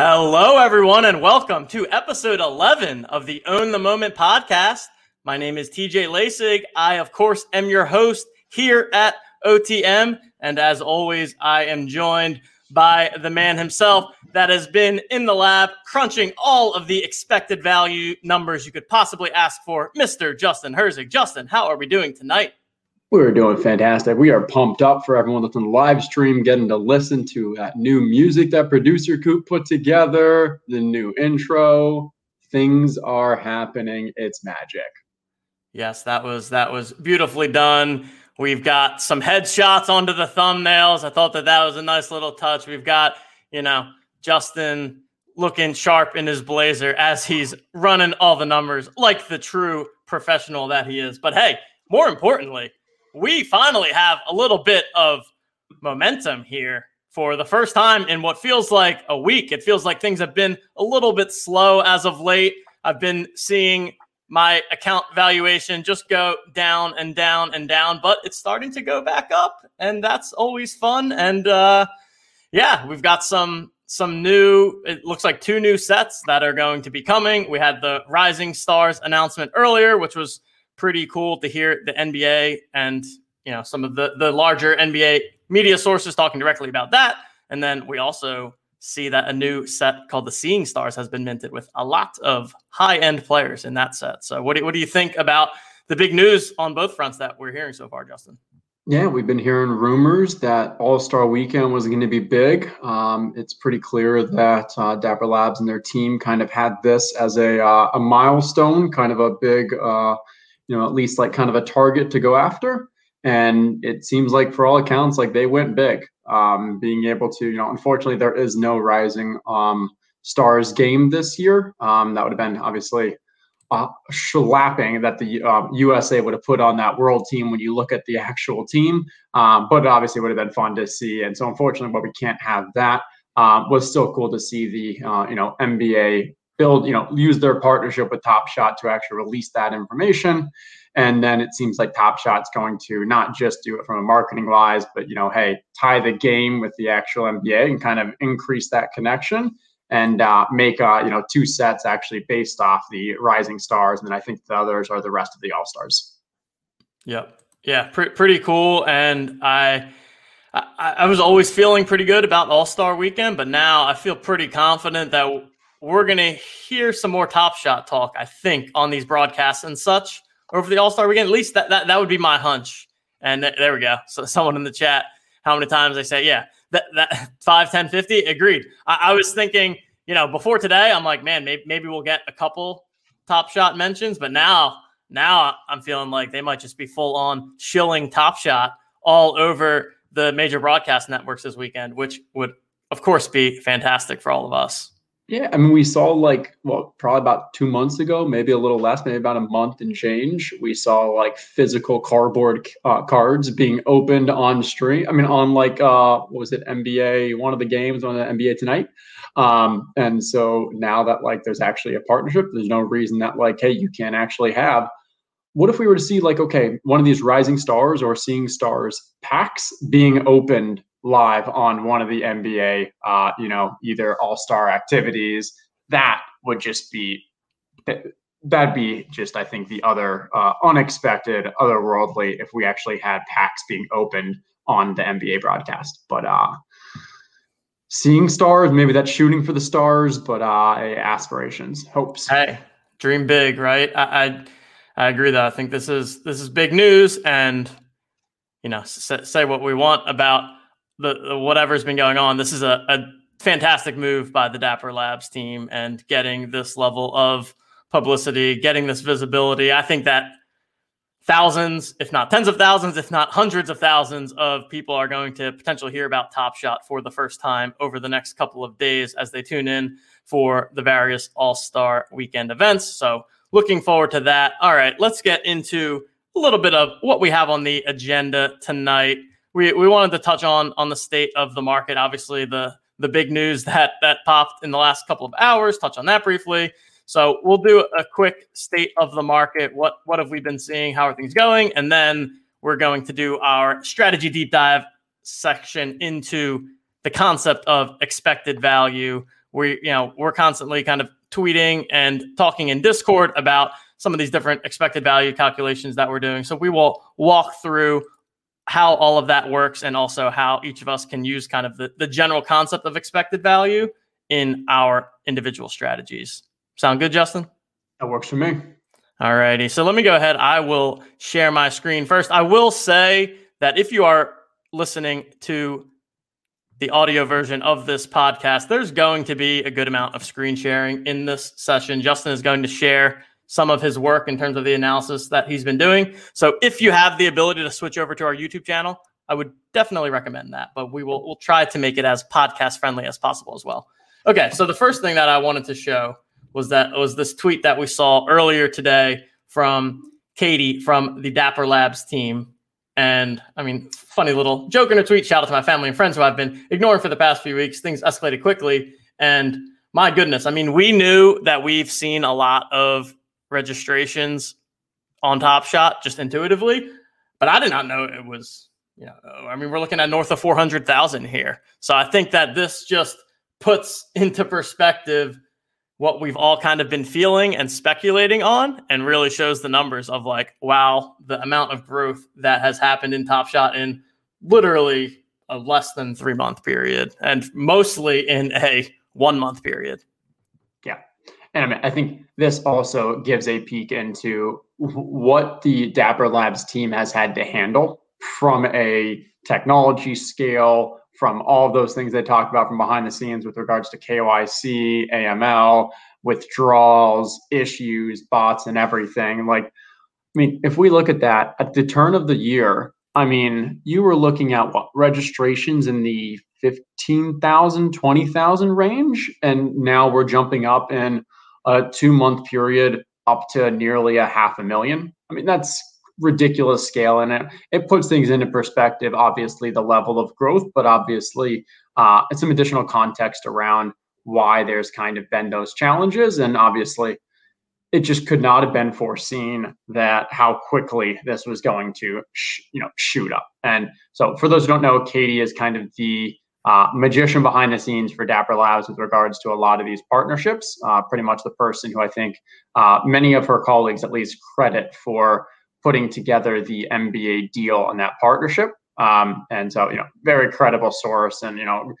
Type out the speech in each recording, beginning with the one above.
Hello, everyone, and welcome to episode 11 of the Own the Moment podcast. My name is TJ Lasig. I, of course, am your host here at OTM. And as always, I am joined by the man himself that has been in the lab crunching all of the expected value numbers you could possibly ask for, Mr. Justin Herzig. Justin, how are we doing tonight? We're doing fantastic. We are pumped up for everyone that's on the live stream, getting to listen to that new music that producer Coop put together, the new intro. Things are happening. It's magic. Yes, that was that was beautifully done. We've got some headshots onto the thumbnails. I thought that that was a nice little touch. We've got, you know, Justin looking sharp in his blazer as he's running all the numbers like the true professional that he is. But hey, more importantly, we finally have a little bit of momentum here for the first time in what feels like a week. It feels like things have been a little bit slow as of late. I've been seeing my account valuation just go down and down and down, but it's starting to go back up, and that's always fun. And uh, yeah, we've got some some new. It looks like two new sets that are going to be coming. We had the Rising Stars announcement earlier, which was pretty cool to hear the NBA and you know some of the the larger NBA media sources talking directly about that. And then we also see that a new set called the Seeing Stars has been minted with a lot of high end players in that set. So, what do, what do you think about the big news on both fronts that we're hearing so far, Justin? Yeah, we've been hearing rumors that All Star Weekend was going to be big. Um, it's pretty clear that uh, Dapper Labs and their team kind of had this as a uh, a milestone, kind of a big, uh, you know, at least like kind of a target to go after. And it seems like, for all accounts, like they went big um, being able to, you know, unfortunately, there is no Rising um, Stars game this year. Um, that would have been obviously a slapping that the um, USA would have put on that world team when you look at the actual team. Um, but obviously, would have been fun to see. And so, unfortunately, but we can't have that. Um, was still cool to see the, uh, you know, NBA build, you know, use their partnership with Top Shot to actually release that information. And then it seems like Top Shot's going to not just do it from a marketing wise, but you know, hey, tie the game with the actual NBA and kind of increase that connection and uh, make uh, you know two sets actually based off the Rising Stars, and then I think the others are the rest of the All Stars. Yep. Yeah, pre- pretty cool. And I, I, I was always feeling pretty good about All Star Weekend, but now I feel pretty confident that we're going to hear some more Top Shot talk. I think on these broadcasts and such over the All Star weekend. At least that, that that would be my hunch. And th- there we go. So someone in the chat, how many times they say, yeah, that that five, 10, 50, agreed. I, I was thinking, you know, before today, I'm like, man, maybe maybe we'll get a couple top shot mentions, but now now I'm feeling like they might just be full on shilling top shot all over the major broadcast networks this weekend, which would of course be fantastic for all of us. Yeah, I mean, we saw like well, probably about two months ago, maybe a little less, maybe about a month and change. We saw like physical cardboard uh, cards being opened on stream. I mean, on like uh, what was it, NBA? One of the games on the NBA tonight. Um, and so now that like there's actually a partnership, there's no reason that like, hey, you can't actually have. What if we were to see like, okay, one of these rising stars or seeing stars packs being opened live on one of the NBA, uh, you know, either all star activities. That would just be that'd be just I think the other uh, unexpected, otherworldly if we actually had packs being opened on the NBA broadcast. But uh, seeing stars, maybe that's shooting for the stars, but uh, aspirations, hopes. Hey, dream big, right? I, I I agree that I think this is this is big news, and you know, say, say what we want about the, the whatever's been going on, this is a, a fantastic move by the Dapper Labs team and getting this level of publicity, getting this visibility. I think that thousands, if not tens of thousands, if not hundreds of thousands of people are going to potentially hear about Top Shot for the first time over the next couple of days as they tune in for the various All Star weekend events. So, looking forward to that. All right, let's get into a little bit of what we have on the agenda tonight we we wanted to touch on on the state of the market. Obviously, the the big news that that popped in the last couple of hours. Touch on that briefly. So we'll do a quick state of the market. What what have we been seeing? How are things going? And then we're going to do our strategy deep dive section into the concept of expected value, we you know we're constantly kind of tweeting and talking in Discord about some of these different expected value calculations that we're doing. So we will walk through how all of that works and also how each of us can use kind of the, the general concept of expected value in our individual strategies. Sound good, Justin? That works for me. All righty. So let me go ahead. I will share my screen first. I will say that if you are listening to the audio version of this podcast, there's going to be a good amount of screen sharing in this session. Justin is going to share some of his work in terms of the analysis that he's been doing. So if you have the ability to switch over to our YouTube channel, I would definitely recommend that. But we will we'll try to make it as podcast friendly as possible as well. Okay, so the first thing that I wanted to show was that was this tweet that we saw earlier today from Katie from the Dapper Labs team. And I mean, funny little joke in a tweet. Shout out to my family and friends who I've been ignoring for the past few weeks. Things escalated quickly. And my goodness, I mean, we knew that we've seen a lot of registrations on Top Shot just intuitively, but I did not know it was, you know, oh, I mean, we're looking at north of 400,000 here. So I think that this just puts into perspective what we've all kind of been feeling and speculating on and really shows the numbers of like wow the amount of growth that has happened in top shot in literally a less than three month period and mostly in a one month period and I, mean, I think this also gives a peek into what the dapper labs team has had to handle from a technology scale from all those things they talked about from behind the scenes with regards to KYC, AML, withdrawals, issues, bots, and everything. Like, I mean, if we look at that at the turn of the year, I mean, you were looking at what registrations in the 15,000, 20,000 range. And now we're jumping up in a two month period up to nearly a half a million. I mean, that's ridiculous scale and it it puts things into perspective obviously the level of growth but obviously uh, some additional context around why there's kind of been those challenges and obviously it just could not have been foreseen that how quickly this was going to sh- you know shoot up and so for those who don't know katie is kind of the uh, magician behind the scenes for Dapper Labs with regards to a lot of these partnerships. Uh, pretty much the person who I think uh, many of her colleagues at least credit for putting together the NBA deal on that partnership. Um, and so, you know, very credible source. And, you know,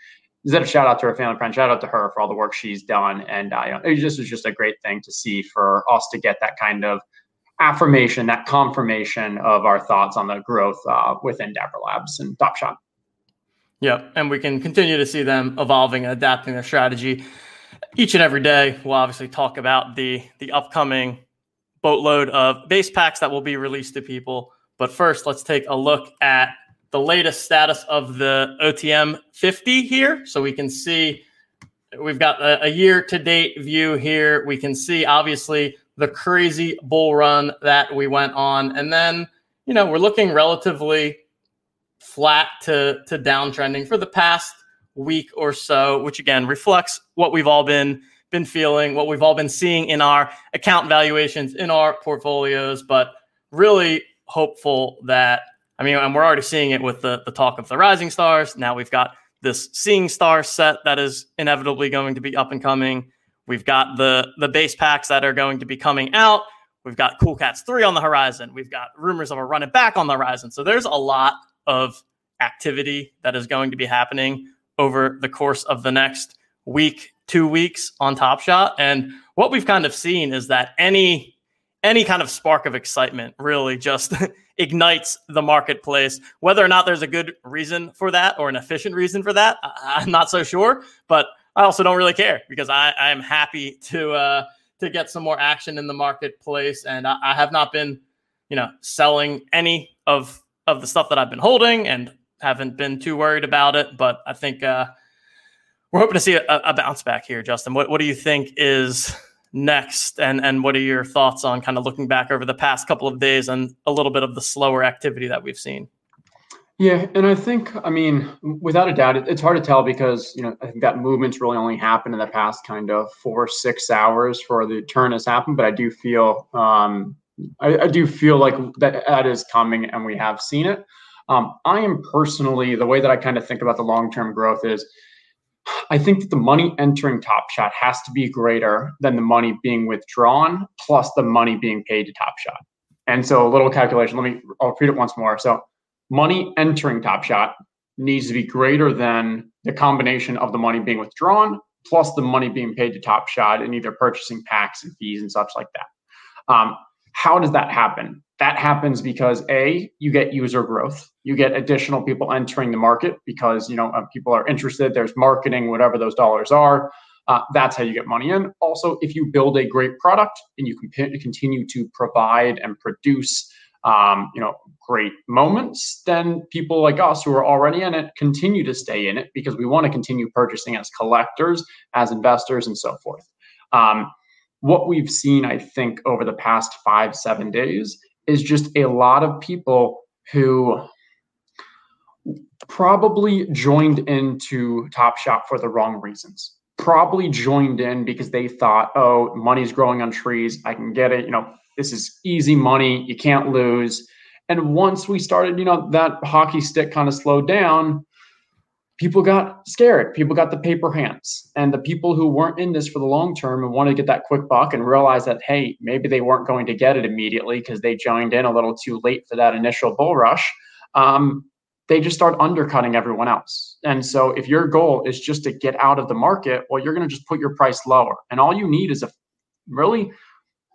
instead of shout out to her family friend, shout out to her for all the work she's done. And, uh, you know, it just was just a great thing to see for us to get that kind of affirmation, that confirmation of our thoughts on the growth uh, within Dapper Labs and Top. Yep. And we can continue to see them evolving and adapting their strategy each and every day. We'll obviously talk about the the upcoming boatload of base packs that will be released to people. But first, let's take a look at the latest status of the OTM 50 here. So we can see we've got a, a year to date view here. We can see obviously the crazy bull run that we went on. And then, you know, we're looking relatively flat to, to downtrending for the past week or so, which again reflects what we've all been been feeling, what we've all been seeing in our account valuations, in our portfolios, but really hopeful that, I mean, and we're already seeing it with the, the talk of the rising stars. Now we've got this seeing star set that is inevitably going to be up and coming. We've got the the base packs that are going to be coming out. We've got Cool Cats 3 on the horizon. We've got rumors of a run it back on the horizon. So there's a lot of activity that is going to be happening over the course of the next week two weeks on Top Shot. And what we've kind of seen is that any any kind of spark of excitement really just ignites the marketplace. Whether or not there's a good reason for that or an efficient reason for that, I'm not so sure. But I also don't really care because I, I am happy to uh, to get some more action in the marketplace, and I, I have not been, you know, selling any of of the stuff that I've been holding, and haven't been too worried about it. But I think uh, we're hoping to see a, a, bounce back here, Justin. What what do you think is next, and and what are your thoughts on kind of looking back over the past couple of days and a little bit of the slower activity that we've seen? Yeah, and I think I mean without a doubt, it, it's hard to tell because you know I think that movement's really only happened in the past kind of four six hours for the turn has happened, but I do feel um, I, I do feel like that that is coming, and we have seen it. Um, I am personally the way that I kind of think about the long term growth is I think that the money entering Top Shot has to be greater than the money being withdrawn plus the money being paid to Top Shot. And so a little calculation, let me, I'll repeat it once more. So money entering Top Shot needs to be greater than the combination of the money being withdrawn plus the money being paid to Top Shot and either purchasing packs and fees and such like that. Um, how does that happen? That happens because a you get user growth, you get additional people entering the market because you know uh, people are interested. There's marketing, whatever those dollars are. Uh, that's how you get money in. Also, if you build a great product and you can continue to provide and produce, um, you know, great moments, then people like us who are already in it continue to stay in it because we want to continue purchasing as collectors, as investors, and so forth. Um, what we've seen, I think, over the past five, seven days is just a lot of people who probably joined into Top Shot for the wrong reasons. Probably joined in because they thought, oh, money's growing on trees. I can get it. You know, this is easy money. You can't lose. And once we started, you know, that hockey stick kind of slowed down, people got scared. People got the paper hands. And the people who weren't in this for the long term and wanted to get that quick buck and realize that, hey, maybe they weren't going to get it immediately because they joined in a little too late for that initial bull rush, um, they just start undercutting everyone else. And so if your goal is just to get out of the market, well, you're going to just put your price lower. And all you need is a really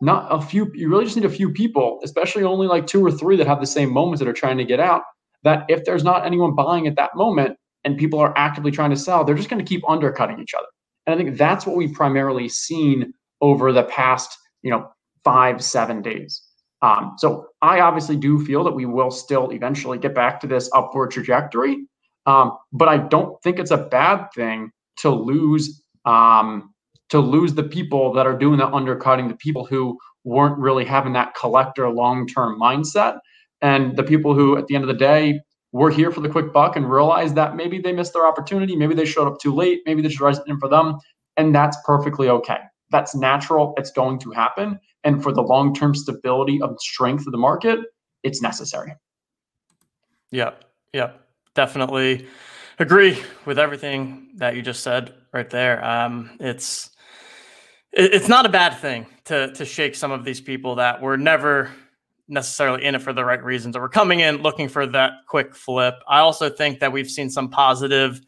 not a few, you really just need a few people, especially only like two or three that have the same moments that are trying to get out. That if there's not anyone buying at that moment, and people are actively trying to sell, they're just going to keep undercutting each other. And I think that's what we've primarily seen over the past, you know, five, seven days. Um, so I obviously do feel that we will still eventually get back to this upward trajectory. Um, but I don't think it's a bad thing to lose um, to lose the people that are doing the undercutting, the people who weren't really having that collector long term mindset, and the people who, at the end of the day, we're here for the quick buck and realize that maybe they missed their opportunity, maybe they showed up too late, maybe this is in for them, and that's perfectly okay. That's natural. It's going to happen, and for the long-term stability of strength of the market, it's necessary. Yep, yep, definitely agree with everything that you just said right there. Um, it's it's not a bad thing to to shake some of these people that were never necessarily in it for the right reasons or we're coming in looking for that quick flip. I also think that we've seen some positive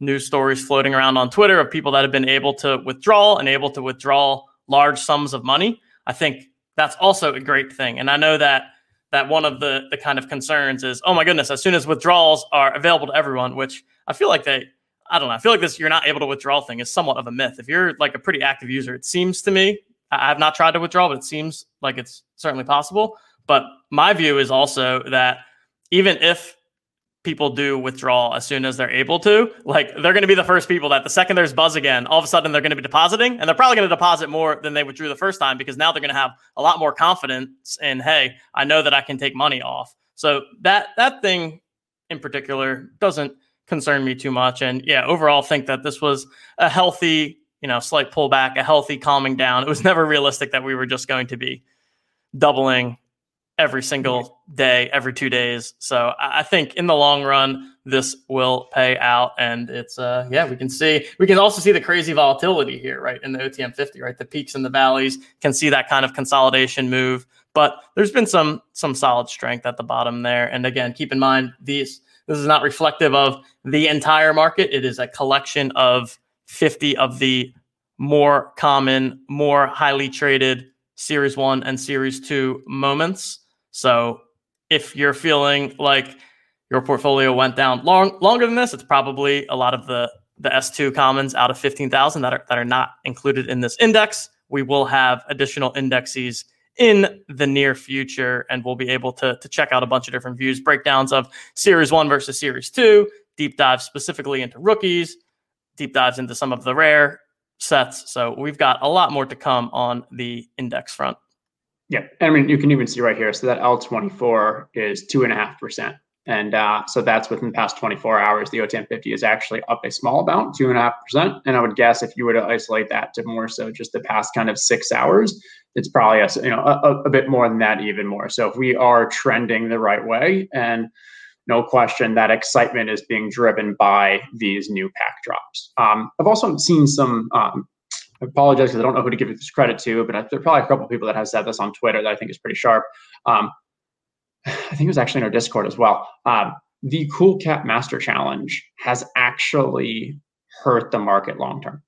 news stories floating around on Twitter of people that have been able to withdraw and able to withdraw large sums of money. I think that's also a great thing. And I know that that one of the the kind of concerns is, oh my goodness, as soon as withdrawals are available to everyone, which I feel like they I don't know. I feel like this you're not able to withdraw thing is somewhat of a myth. If you're like a pretty active user, it seems to me, I have not tried to withdraw, but it seems like it's certainly possible. But my view is also that even if people do withdraw as soon as they're able to, like they're going to be the first people that the second there's buzz again, all of a sudden they're going to be depositing and they're probably going to deposit more than they withdrew the first time because now they're going to have a lot more confidence in, hey, I know that I can take money off. So that that thing in particular doesn't concern me too much. And yeah, overall think that this was a healthy, you know, slight pullback, a healthy calming down. It was never realistic that we were just going to be doubling every single day, every two days. So I think in the long run, this will pay out. And it's, uh, yeah, we can see, we can also see the crazy volatility here, right? In the OTM 50, right? The peaks and the valleys can see that kind of consolidation move. But there's been some some solid strength at the bottom there. And again, keep in mind these this is not reflective of the entire market. It is a collection of 50 of the more common, more highly traded Series 1 and Series 2 moments. So if you're feeling like your portfolio went down long longer than this, it's probably a lot of the the S2 commons out of 15,000 that are that are not included in this index. We will have additional indexes in the near future, and we'll be able to, to check out a bunch of different views, breakdowns of Series 1 versus Series 2, deep dives specifically into rookies, deep dives into some of the rare sets. So we've got a lot more to come on the index front. Yeah, I mean, you can even see right here. So that L24 is two and a half percent, and uh, so that's within the past 24 hours. The OTM 50 is actually up a small amount, two and a half percent. And I would guess if you were to isolate that to more so just the past kind of six hours, it's probably a, you know a, a bit more than that, even more. So if we are trending the right way, and no question that excitement is being driven by these new pack drops. Um, I've also seen some. Um, apologize because I don't know who to give this credit to, but there are probably a couple people that have said this on Twitter that I think is pretty sharp. Um, I think it was actually in our Discord as well. Um, the Cool Cat Master Challenge has actually hurt the market long term.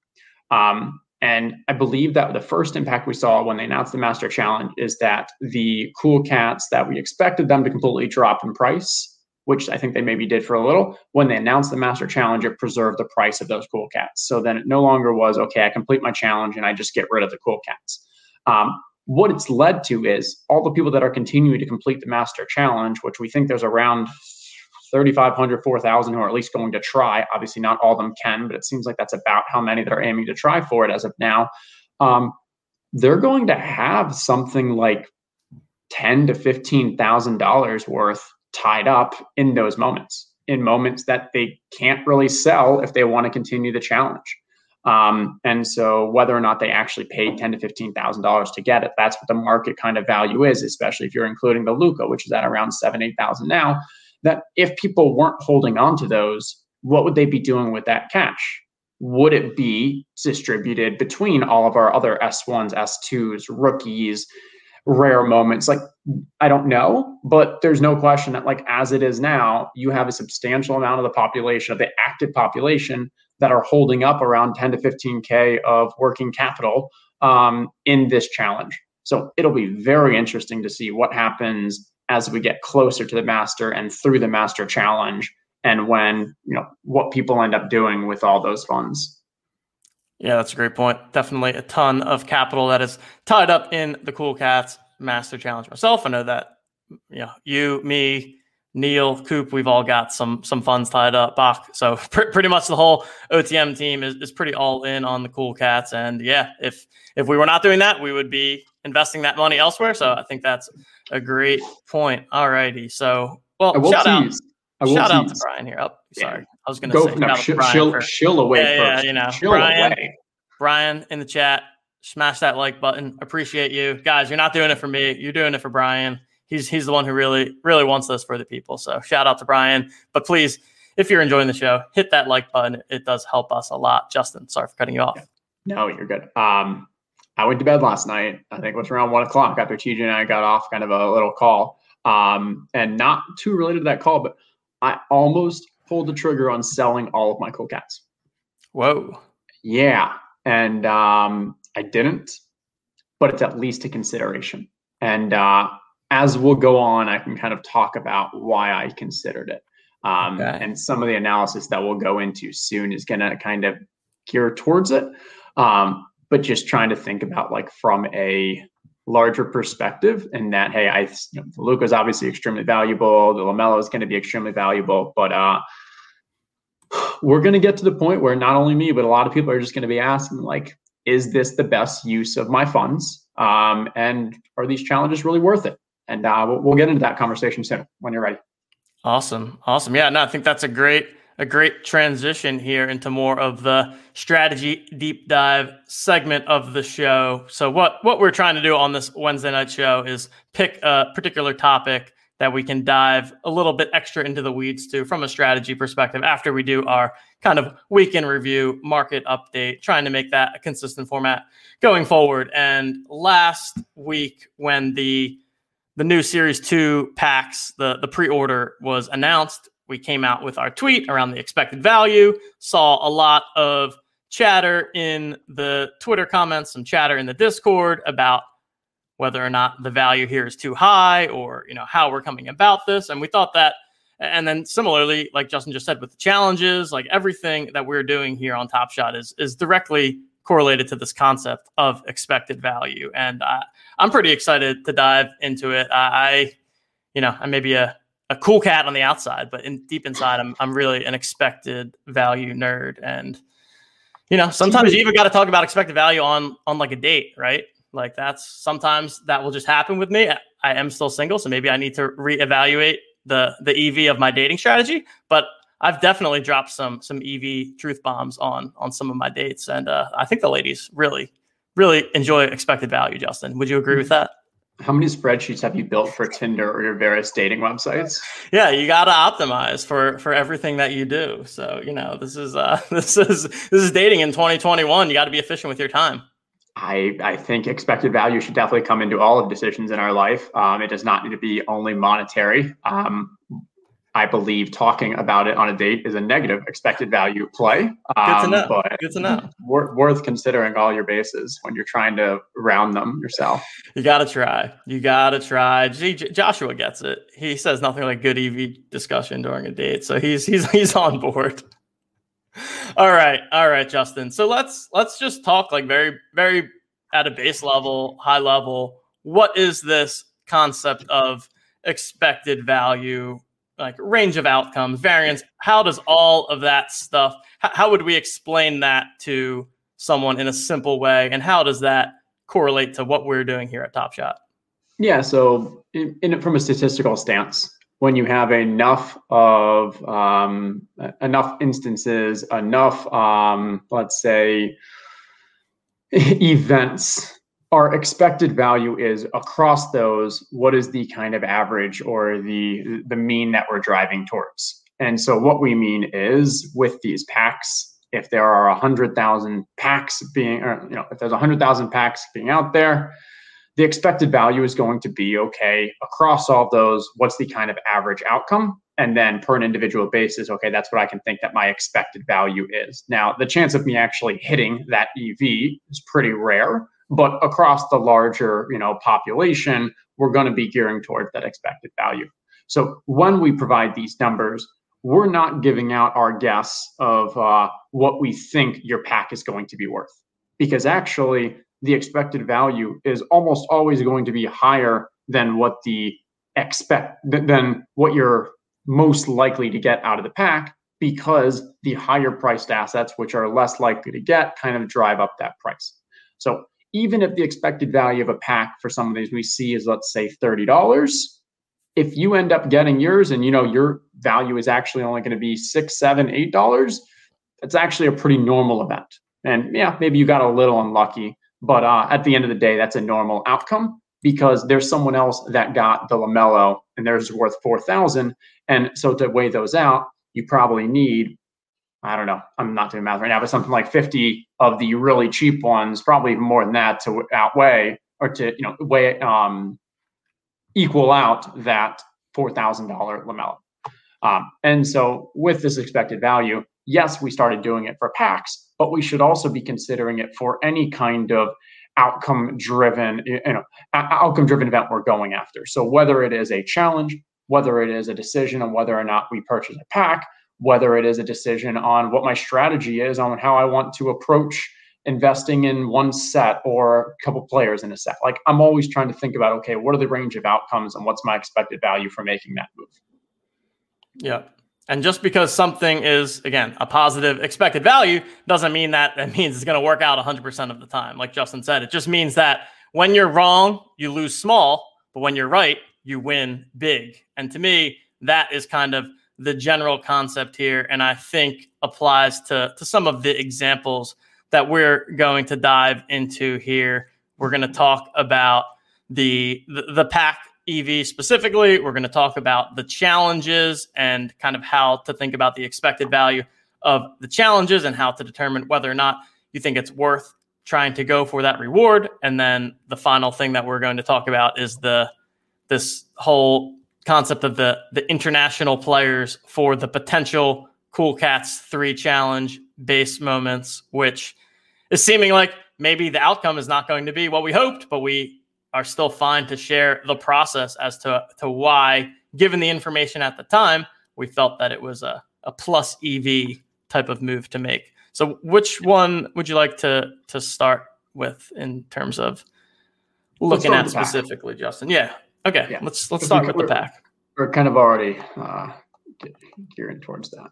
Um, and I believe that the first impact we saw when they announced the Master Challenge is that the Cool Cats that we expected them to completely drop in price, which I think they maybe did for a little, when they announced the Master Challenge, it preserved the price of those Cool Cats. So then it no longer was, okay, I complete my challenge and I just get rid of the Cool Cats. Um, what it's led to is all the people that are continuing to complete the Master Challenge, which we think there's around 3,500, 4,000 who are at least going to try. Obviously, not all of them can, but it seems like that's about how many that are aiming to try for it as of now. Um, they're going to have something like ten to fifteen thousand dollars worth tied up in those moments, in moments that they can't really sell if they want to continue the challenge. Um, and so, whether or not they actually paid ten to fifteen thousand dollars to get it, that's what the market kind of value is, especially if you're including the Luca, which is at around seven, eight thousand now that if people weren't holding on to those, what would they be doing with that cash? Would it be distributed between all of our other S1s, S2s, rookies, rare moments? Like, I don't know, but there's no question that, like, as it is now, you have a substantial amount of the population, of the active population, that are holding up around 10 to 15K of working capital um, in this challenge. So it'll be very interesting to see what happens as we get closer to the master and through the master challenge and when you know what people end up doing with all those funds yeah that's a great point definitely a ton of capital that is tied up in the cool cats master challenge myself i know that you know you me neil coop we've all got some some funds tied up bach so pr- pretty much the whole otm team is, is pretty all in on the cool cats and yeah if if we were not doing that we would be investing that money elsewhere so i think that's a great point. All righty. So, well, shout out. Shout out to Brian here. Oh, sorry. I was going to say no, sh- shill, shill away yeah, first. Yeah, you know, shill Brian, away. Brian in the chat, smash that like button. Appreciate you guys. You're not doing it for me. You're doing it for Brian. He's he's the one who really really wants this for the people. So shout out to Brian. But please, if you're enjoying the show, hit that like button. It does help us a lot. Justin, sorry for cutting you off. No, you're good. Um, I went to bed last night. I think it was around one o'clock after TJ and I got off kind of a little call. Um, and not too related to that call, but I almost pulled the trigger on selling all of my cool cats. Whoa. Yeah. And um, I didn't, but it's at least a consideration. And uh, as we'll go on, I can kind of talk about why I considered it. Um, okay. And some of the analysis that we'll go into soon is going to kind of gear towards it. Um, but just trying to think about like from a larger perspective and that hey i you know, luka's obviously extremely valuable the lamelo is going to be extremely valuable but uh we're going to get to the point where not only me but a lot of people are just going to be asking like is this the best use of my funds? Um and are these challenges really worth it? And uh we'll, we'll get into that conversation soon when you're ready. Awesome. Awesome. Yeah no i think that's a great a great transition here into more of the strategy deep dive segment of the show. So what what we're trying to do on this Wednesday night show is pick a particular topic that we can dive a little bit extra into the weeds to from a strategy perspective after we do our kind of weekend review, market update, trying to make that a consistent format going forward. And last week when the the new series 2 packs the the pre-order was announced we came out with our tweet around the expected value, saw a lot of chatter in the Twitter comments, some chatter in the Discord about whether or not the value here is too high or you know how we're coming about this. And we thought that and then similarly like Justin just said with the challenges like everything that we're doing here on Top Shot is is directly correlated to this concept of expected value. And uh, I'm pretty excited to dive into it. I you know I may be a a cool cat on the outside, but in deep inside, I'm I'm really an expected value nerd, and you know sometimes you even got to talk about expected value on on like a date, right? Like that's sometimes that will just happen with me. I am still single, so maybe I need to reevaluate the the EV of my dating strategy. But I've definitely dropped some some EV truth bombs on on some of my dates, and uh, I think the ladies really really enjoy expected value. Justin, would you agree with mm-hmm. that? How many spreadsheets have you built for Tinder or your various dating websites? Yeah, you got to optimize for for everything that you do. So you know this is uh this is this is dating in 2021. You got to be efficient with your time. I, I think expected value should definitely come into all of decisions in our life. Um, it does not need to be only monetary. Um, I believe talking about it on a date is a negative expected value play. Um, Good to know. But Good to know. Worth, worth considering all your bases when you're trying to round them yourself. You got to try. You got to try. G- Joshua gets it. He says nothing like good EV discussion during a date, so he's he's he's on board. all right, all right, Justin. So let's let's just talk like very very at a base level, high level. What is this concept of expected value? Like range of outcomes, variance. How does all of that stuff? How, how would we explain that to someone in a simple way, and how does that correlate to what we're doing here at Top Shot? Yeah, so in, in from a statistical stance, when you have enough of um, enough instances, enough, um, let's say, events our expected value is across those what is the kind of average or the the mean that we're driving towards? And so what we mean is with these packs if there are 100000 packs being or you know if there's 100000 packs being out there the expected value is going to be okay across all those what's the kind of average outcome? And then per an individual basis okay that's what i can think that my expected value is. Now the chance of me actually hitting that ev is pretty rare but across the larger, you know, population, we're going to be gearing towards that expected value. So when we provide these numbers, we're not giving out our guess of uh, what we think your pack is going to be worth, because actually the expected value is almost always going to be higher than what the expect than what you're most likely to get out of the pack because the higher priced assets which are less likely to get kind of drive up that price so even if the expected value of a pack for some of these we see is let's say $30 if you end up getting yours and you know your value is actually only going to be six seven eight dollars that's actually a pretty normal event. And yeah maybe you got a little unlucky but uh, at the end of the day that's a normal outcome because there's someone else that got the LaMelo and theirs is worth 4000 and so to weigh those out you probably need I don't know. I'm not doing math right now, but something like 50 of the really cheap ones, probably even more than that, to outweigh or to you know weigh um, equal out that four thousand dollar LaMelo. Um, and so with this expected value, yes, we started doing it for packs, but we should also be considering it for any kind of outcome driven, you know, outcome driven event we're going after. So whether it is a challenge, whether it is a decision on whether or not we purchase a pack, whether it is a decision on what my strategy is on how I want to approach investing in one set or a couple players in a set. Like I'm always trying to think about, okay, what are the range of outcomes and what's my expected value for making that move? Yeah. And just because something is, again, a positive expected value doesn't mean that that means it's going to work out 100% of the time. Like Justin said, it just means that when you're wrong, you lose small, but when you're right, you win big. And to me, that is kind of the general concept here, and I think applies to, to some of the examples that we're going to dive into here. We're going to talk about the, the, the pack EV specifically. We're going to talk about the challenges and kind of how to think about the expected value of the challenges and how to determine whether or not you think it's worth trying to go for that reward. And then the final thing that we're going to talk about is the this whole concept of the the international players for the potential Cool Cats three challenge base moments, which is seeming like maybe the outcome is not going to be what we hoped, but we are still fine to share the process as to to why, given the information at the time, we felt that it was a, a plus EV type of move to make. So which one would you like to to start with in terms of looking at specifically, Justin? Yeah. Okay, yeah. let's let's start with the pack. We're kind of already uh, gearing towards that.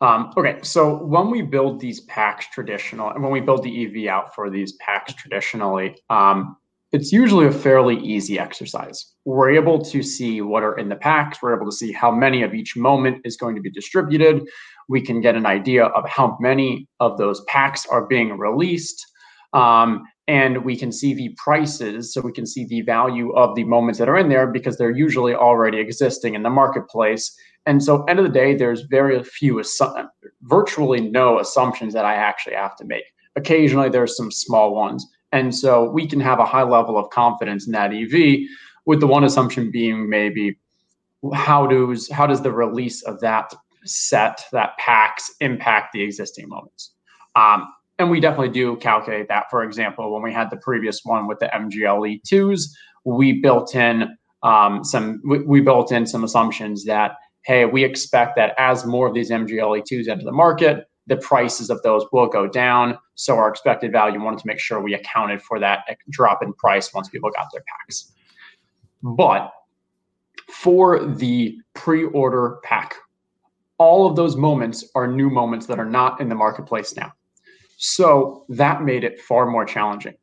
Um, okay, so when we build these packs traditional, and when we build the EV out for these packs traditionally, um, it's usually a fairly easy exercise. We're able to see what are in the packs. We're able to see how many of each moment is going to be distributed. We can get an idea of how many of those packs are being released. Um, and we can see the prices so we can see the value of the moments that are in there because they're usually already existing in the marketplace. And so end of the day there's very few virtually no assumptions that i actually have to make. Occasionally there's some small ones. And so we can have a high level of confidence in that ev with the one assumption being maybe how does how does the release of that set that packs impact the existing moments? Um, and we definitely do calculate that. For example, when we had the previous one with the MGLE twos, we built in um, some we, we, built in some assumptions that hey, we expect that as more of these MGLE twos enter the market, the prices of those will go down. So our expected value wanted to make sure we accounted for that drop in price once people got their packs. But for the pre-order pack, all of those moments are new moments that are not in the marketplace now. So that made it far more challenging.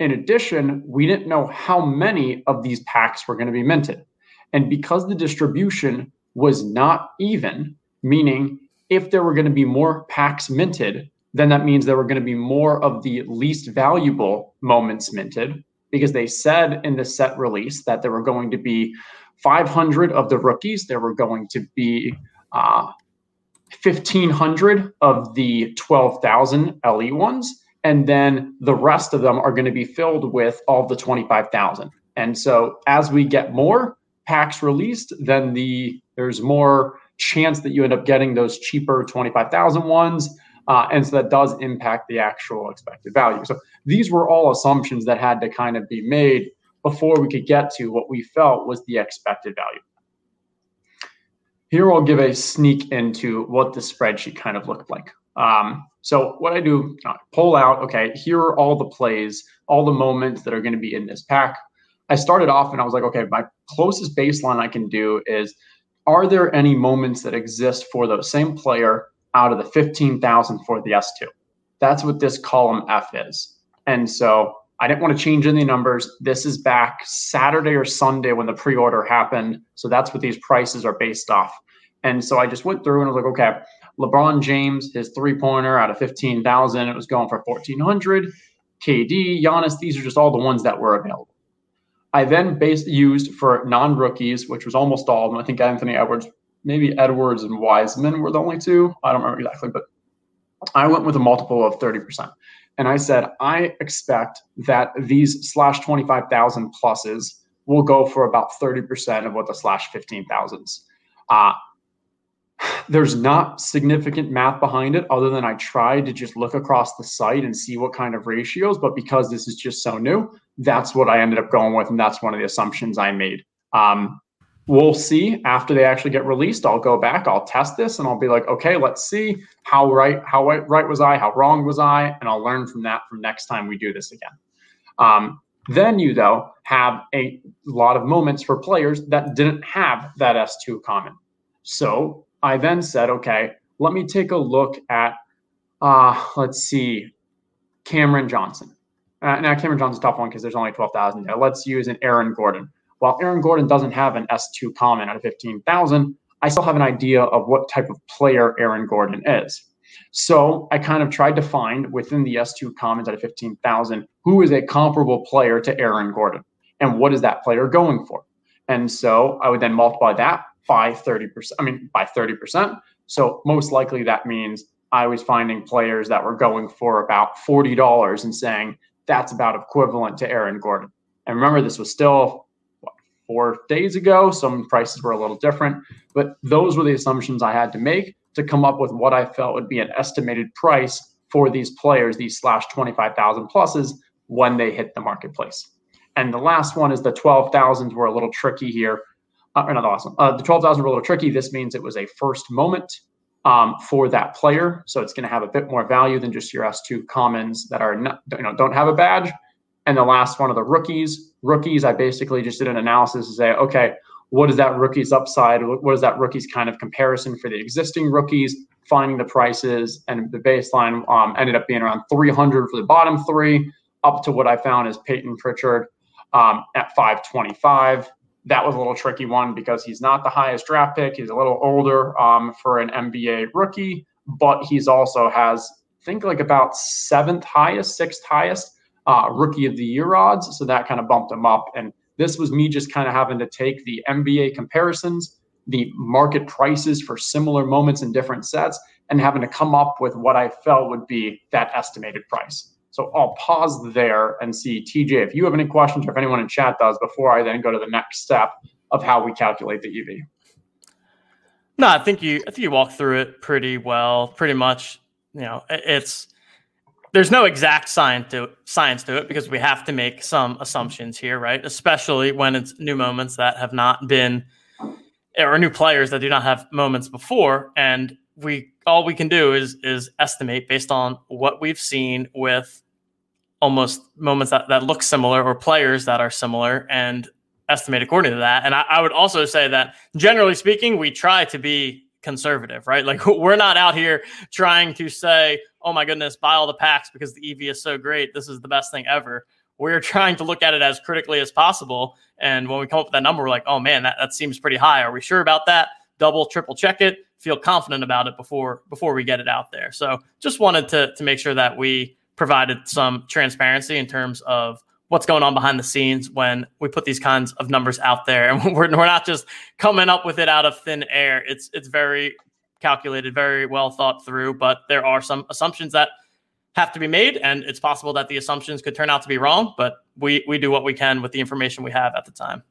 In addition, we didn't know how many of these packs were going to be minted. And because the distribution was not even, meaning if there were going to be more packs minted, then that means there were going to be more of the least valuable moments minted because they said in the set release that there were going to be 500 of the rookies, there were going to be uh, 1,500 of the 12,000 LE ones. And then the rest of them are going to be filled with all the 25,000. And so as we get more packs released, then the there's more chance that you end up getting those cheaper 25,000 ones. Uh, and so that does impact the actual expected value. So these were all assumptions that had to kind of be made before we could get to what we felt was the expected value. Here I'll give a sneak into what the spreadsheet kind of looked like. Um, so what I do, I pull out, okay, here are all the plays, all the moments that are going to be in this pack. I started off and I was like, okay, my closest baseline I can do is, are there any moments that exist for the same player out of the 15,000 for the S2? That's what this column F is. And so I didn't want to change any numbers. This is back Saturday or Sunday when the pre-order happened. So that's what these prices are based off. And so I just went through and I was like, okay, LeBron James, his three-pointer out of 15,000, it was going for 1,400. KD, Giannis, these are just all the ones that were available. I then based used for non-rookies, which was almost all of them. I think Anthony Edwards, maybe Edwards and Wiseman were the only two. I don't remember exactly, but I went with a multiple of 30% and I said, I expect that these slash 25,000 pluses will go for about 30% of what the slash 15,000s. Uh, there's not significant math behind it other than I tried to just look across the site and see what kind of ratios. But because this is just so new, that's what I ended up going with. And that's one of the assumptions I made. Um, we'll see after they actually get released. I'll go back, I'll test this, and I'll be like, okay, let's see how right how right was I, how wrong was I, and I'll learn from that from next time we do this again. Um, then you though have a lot of moments for players that didn't have that S2 common. So I then said, okay, let me take a look at, uh, let's see, Cameron Johnson. Uh, now Cameron Johnson's tough one because there's only 12,000 there. Let's use an Aaron Gordon. While Aaron Gordon doesn't have an S2 common out of 15,000, I still have an idea of what type of player Aaron Gordon is. So I kind of tried to find within the S2 commons out of 15,000 who is a comparable player to Aaron Gordon and what is that player going for. And so I would then multiply that by 30%, I mean, by 30%. So most likely that means I was finding players that were going for about $40 and saying that's about equivalent to Aaron Gordon. And remember, this was still four days ago. Some prices were a little different, but those were the assumptions I had to make to come up with what I felt would be an estimated price for these players, these slash 25,000 pluses when they hit the marketplace. And the last one is the 12,000s were a little tricky here. Uh, not the last one. Uh, the 12,000 were a little tricky. This means it was a first moment um, for that player. So it's going to have a bit more value than just your S2 commons that are not, you know, don't have a badge. And the last one of the rookies. Rookies, I basically just did an analysis to say, okay, what is that rookie's upside? What is that rookie's kind of comparison for the existing rookies? Finding the prices and the baseline um, ended up being around 300 for the bottom three, up to what I found is Payton Pritchard um, at 525. That was a little tricky one because he's not the highest draft pick. He's a little older um, for an NBA rookie, but he's also has I think like about seventh highest, sixth highest uh, rookie of the year odds. So that kind of bumped him up. And this was me just kind of having to take the NBA comparisons, the market prices for similar moments in different sets, and having to come up with what I felt would be that estimated price. So I'll pause there and see, TJ, if you have any questions or if anyone in chat does before I then go to the next step of how we calculate the EV. No, I think you I think you walked through it pretty well. Pretty much, you know, it's there's no exact science to science to it because we have to make some assumptions here, right? Especially when it's new moments that have not been or new players that do not have moments before and we all we can do is is estimate based on what we've seen with almost moments that, that look similar or players that are similar and estimate according to that. And I, I would also say that generally speaking, we try to be conservative, right? Like we're not out here trying to say, oh my goodness, buy all the packs because the EV is so great. This is the best thing ever. We're trying to look at it as critically as possible. And when we come up with that number, we're like, oh man, that, that seems pretty high. Are we sure about that? Double, triple check it, feel confident about it before before we get it out there. So just wanted to to make sure that we provided some transparency in terms of what's going on behind the scenes when we put these kinds of numbers out there. And we're, we're not just coming up with it out of thin air. It's it's very calculated very well thought through but there are some assumptions that have to be made and it's possible that the assumptions could turn out to be wrong but we we do what we can with the information we have at the time.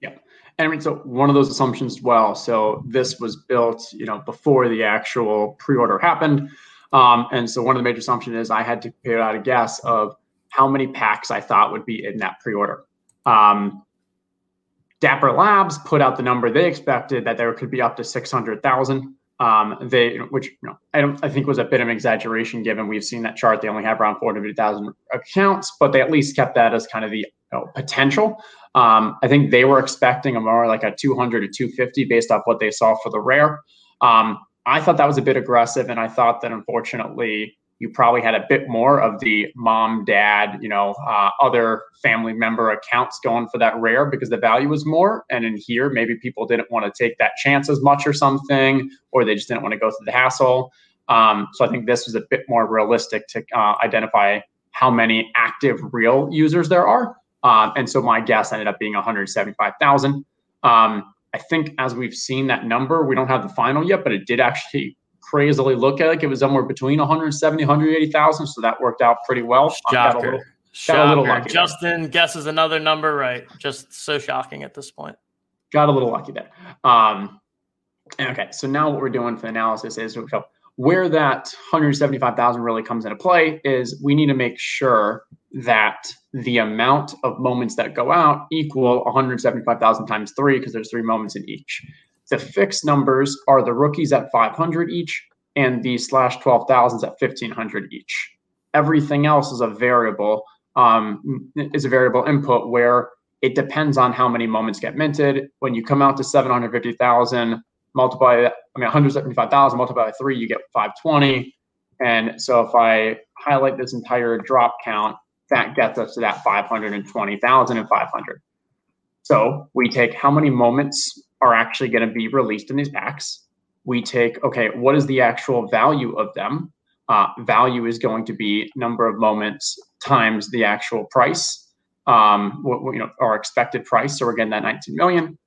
Yeah. And I mean, so one of those assumptions as well. So this was built, you know, before the actual pre-order happened, um, and so one of the major assumptions is I had to figure out a guess of how many packs I thought would be in that pre-order. Um, Dapper Labs put out the number they expected that there could be up to 600,000. Um, they, which you know, I don't, I think was a bit of an exaggeration given we've seen that chart. They only have around 400,000 accounts, but they at least kept that as kind of the you know, potential. Um, I think they were expecting a more like a 200 to 250 based off what they saw for the rare. Um, I thought that was a bit aggressive, and I thought that unfortunately you probably had a bit more of the mom, dad, you know, uh, other family member accounts going for that rare because the value was more. And in here, maybe people didn't want to take that chance as much or something, or they just didn't want to go through the hassle. Um, so I think this was a bit more realistic to uh, identify how many active real users there are. Um, and so my guess ended up being 175,000. Um, I think as we've seen that number, we don't have the final yet, but it did actually crazily look like it was somewhere between 170, 180,000. So that worked out pretty well. Shocker. Got a little, Shocker. Justin there. guesses another number right. Just so shocking at this point. Got a little lucky there. Um, okay, so now what we're doing for the analysis is so where that 175,000 really comes into play is we need to make sure that the amount of moments that go out equal 175,000 times three because there's three moments in each. The fixed numbers are the rookies at 500 each and the slash 12,000s at 1,500 each. Everything else is a variable, um, is a variable input where it depends on how many moments get minted. When you come out to 750,000, multiply, I mean, 175,000 multiply by three, you get 520. And so if I highlight this entire drop count, that gets us to that 520,500. So we take how many moments are actually going to be released in these packs. We take, okay, what is the actual value of them? Uh, value is going to be number of moments times the actual price, um, what, you know, our expected price. So we're getting that 19 million.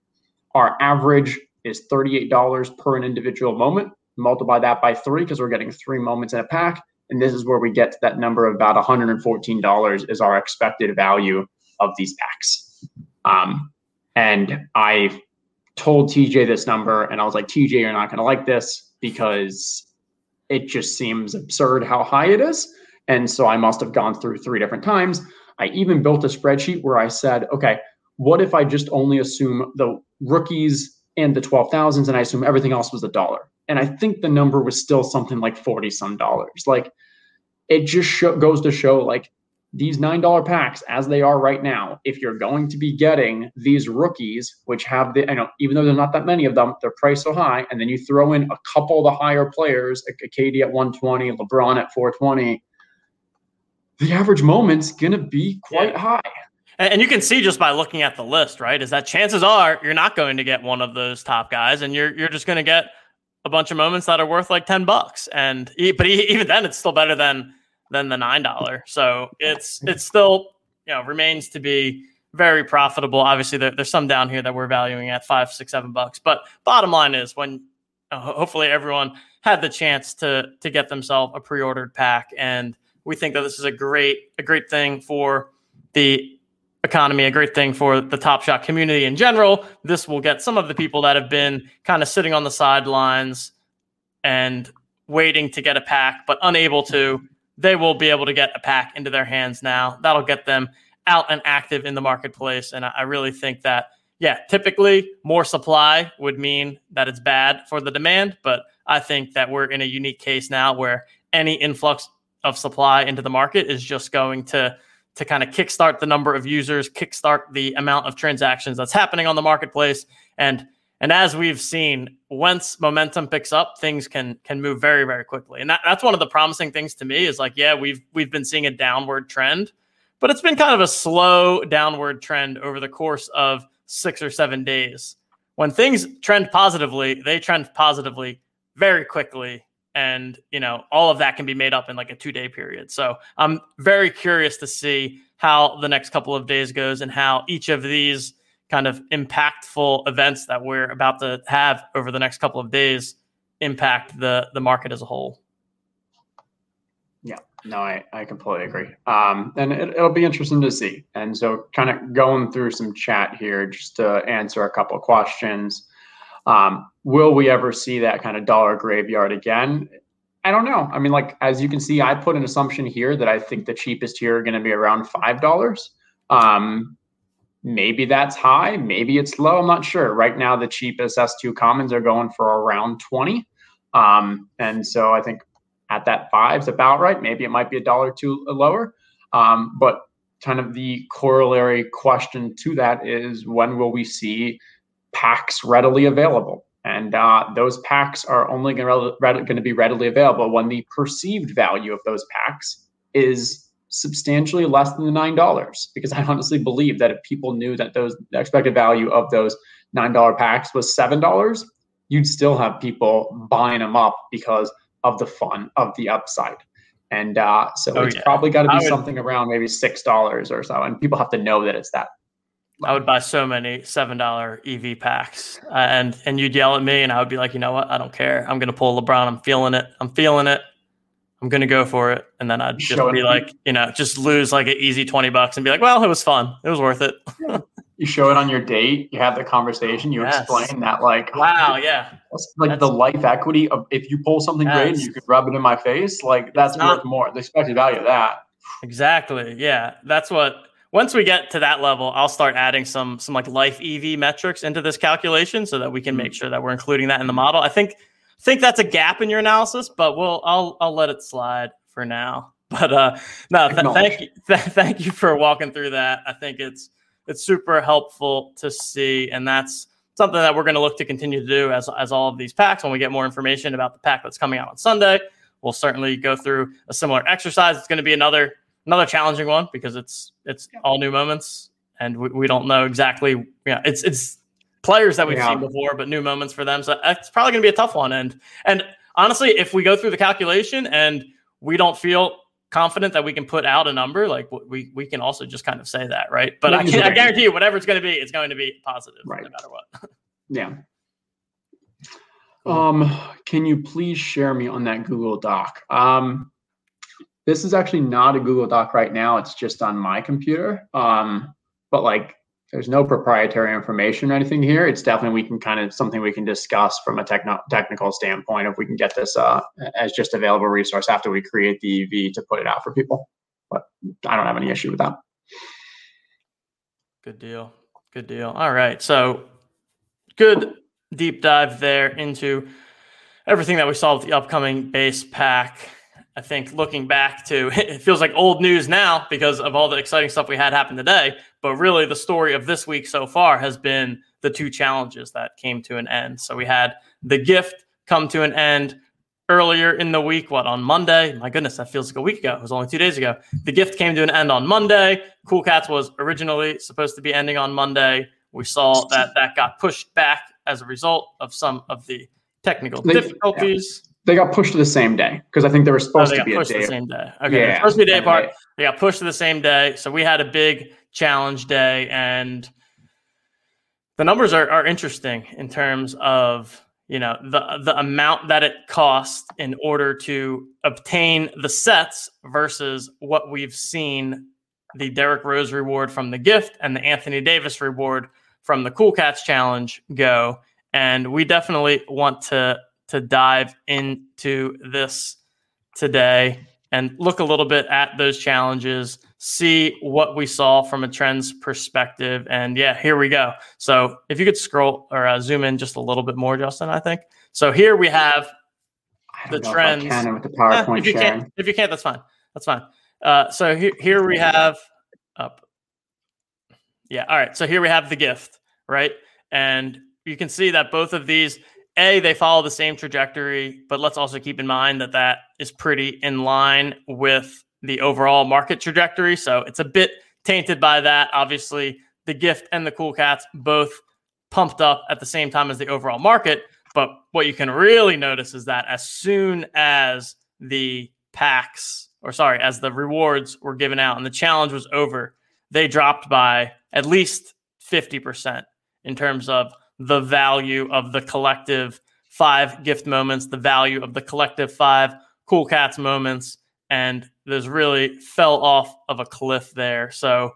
Our average is $38 per an individual moment. Multiply that by three because we're getting three moments in a pack. And this is where we get to that number of about $114 is our expected value of these packs. Um, and I told TJ this number, and I was like, TJ, you're not going to like this because it just seems absurd how high it is. And so I must have gone through three different times. I even built a spreadsheet where I said, okay, what if I just only assume the rookies and the 12,000s and I assume everything else was a dollar? And I think the number was still something like 40 some dollars. Like it just goes to show like these $9 packs as they are right now, if you're going to be getting these rookies, which have the, you know, even though there's not that many of them, they're priced so high, and then you throw in a couple of the higher players, a KD at 120, LeBron at 420, the average moment's going to be quite yeah. high. And you can see just by looking at the list, right? Is that chances are you're not going to get one of those top guys, and you're you're just going to get a bunch of moments that are worth like ten bucks. And but even then, it's still better than than the nine dollar. So it's it's still you know remains to be very profitable. Obviously, there, there's some down here that we're valuing at five, six, seven bucks. But bottom line is when uh, hopefully everyone had the chance to to get themselves a pre-ordered pack, and we think that this is a great a great thing for the economy, a great thing for the Top Shot community in general. This will get some of the people that have been kind of sitting on the sidelines and waiting to get a pack, but unable to. They will be able to get a pack into their hands now. That'll get them out and active in the marketplace. And I really think that, yeah, typically more supply would mean that it's bad for the demand. But I think that we're in a unique case now where any influx of supply into the market is just going to to kind of kickstart the number of users, kickstart the amount of transactions that's happening on the marketplace. And and as we've seen, once momentum picks up, things can can move very very quickly. And that, that's one of the promising things to me is like, yeah, we've we've been seeing a downward trend, but it's been kind of a slow downward trend over the course of six or seven days. When things trend positively, they trend positively very quickly. And, you know, all of that can be made up in like a two day period. So I'm very curious to see how the next couple of days goes and how each of these kind of impactful events that we're about to have over the next couple of days impact the the market as a whole. Yeah, no, I, I completely agree. Um, and it, will be interesting to see. And so, kind of going through some chat here just to answer a couple of questions. Um, will we ever see that kind of dollar graveyard again? I don't know. I mean, like as you can see, I put an assumption here that I think the cheapest here are going to be around five dollars. Um, maybe that's high, maybe it's low. I'm not sure. Right now, the cheapest S2 commons are going for around 20. Um, and so I think at that five is about right. Maybe it might be a dollar two lower. Um, but kind of the corollary question to that is when will we see packs readily available? And uh, those packs are only going to be readily available when the perceived value of those packs is substantially less than the nine dollars. Because I honestly believe that if people knew that those the expected value of those nine dollar packs was seven dollars, you'd still have people buying them up because of the fun of the upside. And uh, so oh, it's yeah. probably got to be would, something around maybe six dollars or so, and people have to know that it's that. I would buy so many seven dollar EV packs, uh, and and you'd yell at me, and I would be like, you know what? I don't care. I'm gonna pull LeBron. I'm feeling it. I'm feeling it. I'm gonna go for it, and then I'd just be like, you know, just lose like an easy twenty bucks and be like, well, it was fun. It was worth it. you show it on your date, you have the conversation, you yes. explain that like wow, yeah. like that's, the life equity of if you pull something yes. great and you could rub it in my face, like that's not, worth more. The expected value of that. Exactly. Yeah. That's what once we get to that level, I'll start adding some some like life EV metrics into this calculation so that we can make mm-hmm. sure that we're including that in the model. I think think that's a gap in your analysis, but we'll I'll I'll let it slide for now. But uh no, th- thank you th- thank you for walking through that. I think it's it's super helpful to see. And that's something that we're going to look to continue to do as, as all of these packs. When we get more information about the pack that's coming out on Sunday, we'll certainly go through a similar exercise. It's going to be another another challenging one because it's it's all new moments and we, we don't know exactly you know it's it's players that we've yeah. seen before but new moments for them so it's probably going to be a tough one and and honestly if we go through the calculation and we don't feel confident that we can put out a number, like we we can also just kind of say that, right? But I, can, I guarantee you, whatever it's going to be, it's going to be positive, right. no matter what. yeah. Um, can you please share me on that Google Doc? Um, this is actually not a Google Doc right now. It's just on my computer. Um, but like there's no proprietary information or anything here. It's definitely we can kind of something we can discuss from a techno- technical standpoint if we can get this uh, as just available resource after we create the EV to put it out for people. But I don't have any issue with that. Good deal. Good deal. All right. So good deep dive there into everything that we saw with the upcoming base pack. I think looking back to it feels like old news now because of all the exciting stuff we had happen today. But really, the story of this week so far has been the two challenges that came to an end. So we had the gift come to an end earlier in the week. What on Monday? My goodness, that feels like a week ago. It was only two days ago. The gift came to an end on Monday. Cool Cats was originally supposed to be ending on Monday. We saw that that got pushed back as a result of some of the technical difficulties. They got pushed to the same day because I think they were oh, supposed oh, they to be pushed a day. the same day. Okay, yeah, supposed to be day apart. Day. They got pushed to the same day, so we had a big challenge day, and the numbers are, are interesting in terms of you know the the amount that it costs in order to obtain the sets versus what we've seen the Derrick Rose reward from the gift and the Anthony Davis reward from the Cool Cats challenge go. And we definitely want to to dive into this today and look a little bit at those challenges, see what we saw from a trends perspective. And yeah, here we go. So if you could scroll or uh, zoom in just a little bit more, Justin, I think. So here we have the trends. with the PowerPoint eh, if you sharing. can't, if you can't, that's fine. That's fine. Uh, so here, here we have up. Yeah. All right. So here we have the gift, right? And you can see that both of these, a, they follow the same trajectory, but let's also keep in mind that that is pretty in line with the overall market trajectory. So it's a bit tainted by that. Obviously, the gift and the cool cats both pumped up at the same time as the overall market. But what you can really notice is that as soon as the packs or sorry, as the rewards were given out and the challenge was over, they dropped by at least 50% in terms of the value of the collective five gift moments, the value of the collective five cool cats moments. And there's really fell off of a cliff there. So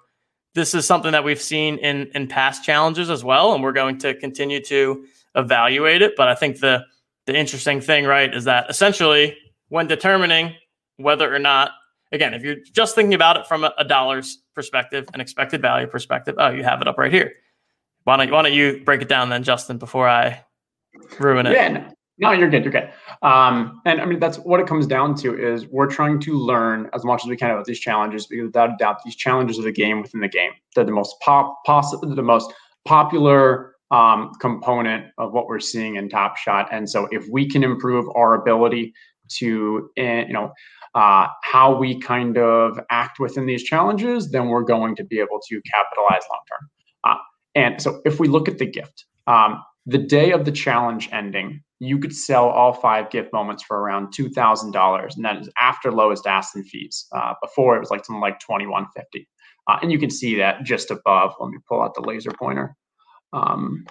this is something that we've seen in in past challenges as well, and we're going to continue to evaluate it. But I think the the interesting thing, right, is that essentially when determining whether or not, again, if you're just thinking about it from a, a dollar's perspective, an expected value perspective, oh, you have it up right here. Why don't, why don't you break it down then, Justin, before I ruin it? Yeah, no, you're good. You're good. Um, and I mean, that's what it comes down to is we're trying to learn as much as we can about these challenges because without a doubt, these challenges are the game within the game. They're the most pop, possible, the most popular um, component of what we're seeing in Top Shot. And so, if we can improve our ability to, eh, you know, uh, how we kind of act within these challenges, then we're going to be able to capitalize long term. And so if we look at the gift, um, the day of the challenge ending, you could sell all five gift moments for around two thousand dollars, and that is after lowest ask and fees. Uh, before it was like something like twenty one fifty, uh, and you can see that just above. Let me pull out the laser pointer. Um,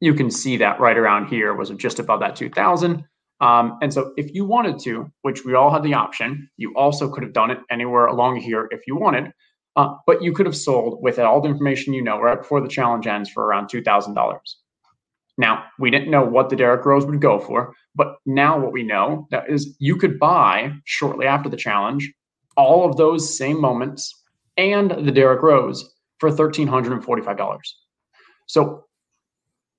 you can see that right around here was just above that two thousand. Um, and so if you wanted to, which we all had the option, you also could have done it anywhere along here if you wanted, uh, but you could have sold with all the information you know right before the challenge ends for around $2,000. Now, we didn't know what the Derrick Rose would go for, but now what we know that is you could buy shortly after the challenge all of those same moments and the Derrick Rose for $1,345. So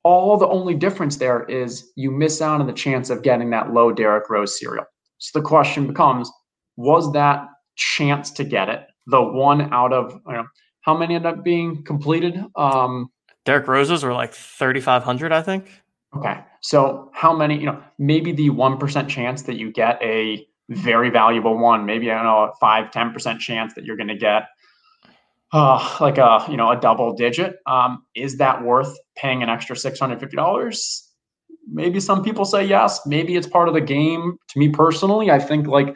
all the only difference there is you miss out on the chance of getting that low Derrick Rose serial. So the question becomes, was that chance to get it the one out of you know, how many end up being completed? Um, Derrick Roses were like 3,500, I think. Okay. So how many, you know, maybe the 1% chance that you get a very valuable one, maybe, I don't know, a 5, 10% chance that you're going to get uh, like a you know a double digit. Um, is that worth paying an extra six hundred fifty dollars? Maybe some people say yes. Maybe it's part of the game. To me personally, I think like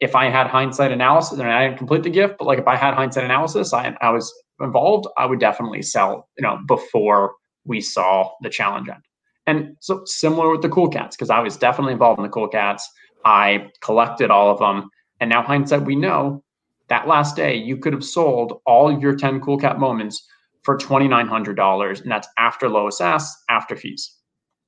if I had hindsight analysis and I didn't complete the gift, but like if I had hindsight analysis, I, I was involved, I would definitely sell, you know, before we saw the challenge end. And so similar with the cool cats, because I was definitely involved in the cool cats. I collected all of them. And now hindsight, we know that last day, you could have sold all your 10 Cool Cat moments for $2,900. And that's after lowest ask, after fees.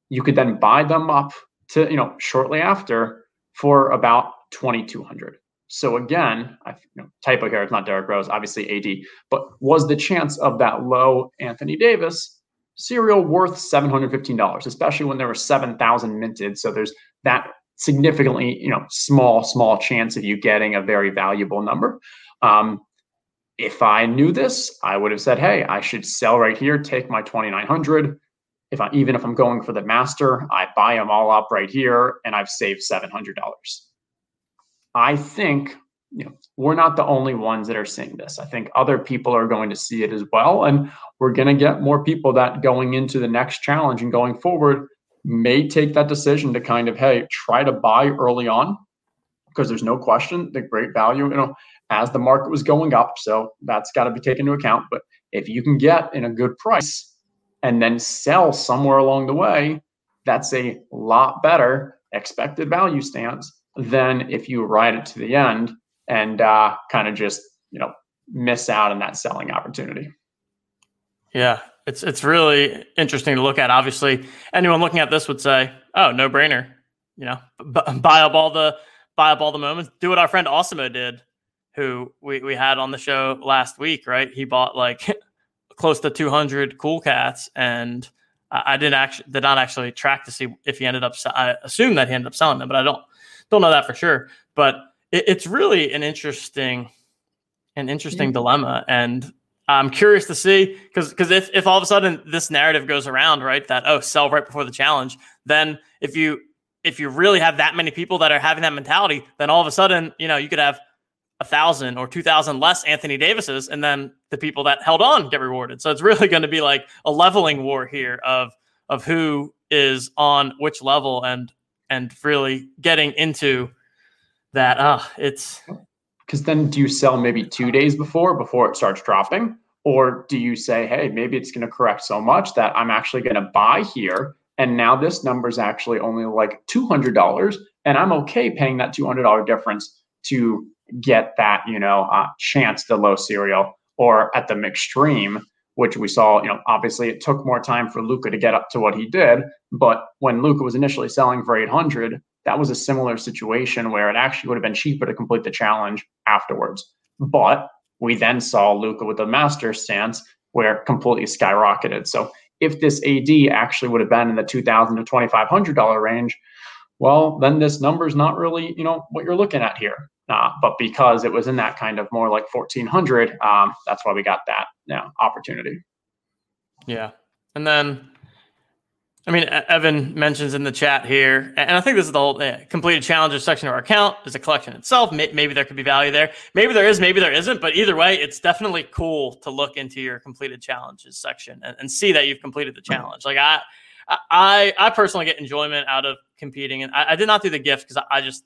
You could then buy them up to, you know, shortly after for about 2200 So again, I you know, typo here, it's not Derrick Rose, obviously AD, but was the chance of that low Anthony Davis serial worth $715, especially when there were 7,000 minted. So there's that significantly, you know, small, small chance of you getting a very valuable number. Um, if I knew this, I would have said, "Hey, I should sell right here, take my 2900. If I even if I'm going for the master, I buy them all up right here and I've saved $700." I think you know, we're not the only ones that are seeing this. I think other people are going to see it as well. And we're going to get more people that going into the next challenge and going forward may take that decision to kind of, hey, try to buy early on because there's no question the great value, you know, as the market was going up. So that's got to be taken into account. But if you can get in a good price and then sell somewhere along the way, that's a lot better expected value stance than if you ride it to the end and uh, kind of just, you know, miss out on that selling opportunity. Yeah, it's it's really interesting to look at. Obviously, anyone looking at this would say, "Oh, no brainer." You know, b- buy up all the buy up all the moments. Do what our friend Osimo did, who we we had on the show last week. Right, he bought like close to 200 cool cats, and I, didn't actually did not actually track to see if he ended up. I assume that he ended up selling them, but I don't don't know that for sure. But it, it's really an interesting an interesting dilemma and I'm curious to see because because if, if all of a sudden this narrative goes around, right, that oh sell right before the challenge, then if you if you really have that many people that are having that mentality, then all of a sudden you know you could have a thousand or two thousand less Anthony Davises, and then the people that held on get rewarded. So it's really going to be like a leveling war here of of who is on which level and and really getting into that. Uh, it's because then do you sell maybe two days before before it starts dropping? Or do you say, hey, maybe it's going to correct so much that I'm actually going to buy here. And now this number is actually only like $200. And I'm okay paying that $200 difference to get that, you know, uh, chance to low serial or at the extreme, which we saw, you know, obviously it took more time for Luka to get up to what he did. But when Luka was initially selling for 800, that was a similar situation where it actually would have been cheaper to complete the challenge afterwards. But we then saw Luka with the master stance where completely skyrocketed. So if this AD actually would have been in the two thousand to twenty five hundred dollar range, well, then this number is not really you know what you're looking at here. Uh, but because it was in that kind of more like fourteen hundred, um, that's why we got that you know, opportunity. Yeah, and then I mean, Evan mentions in the chat here, and I think this is the whole uh, completed challenges section of our account is a collection itself. Maybe there could be value there. Maybe there is, maybe there isn't. But either way, it's definitely cool to look into your completed challenges section and, and see that you've completed the challenge. Like I, I, I personally get enjoyment out of competing, and I, I did not do the gift because I, I just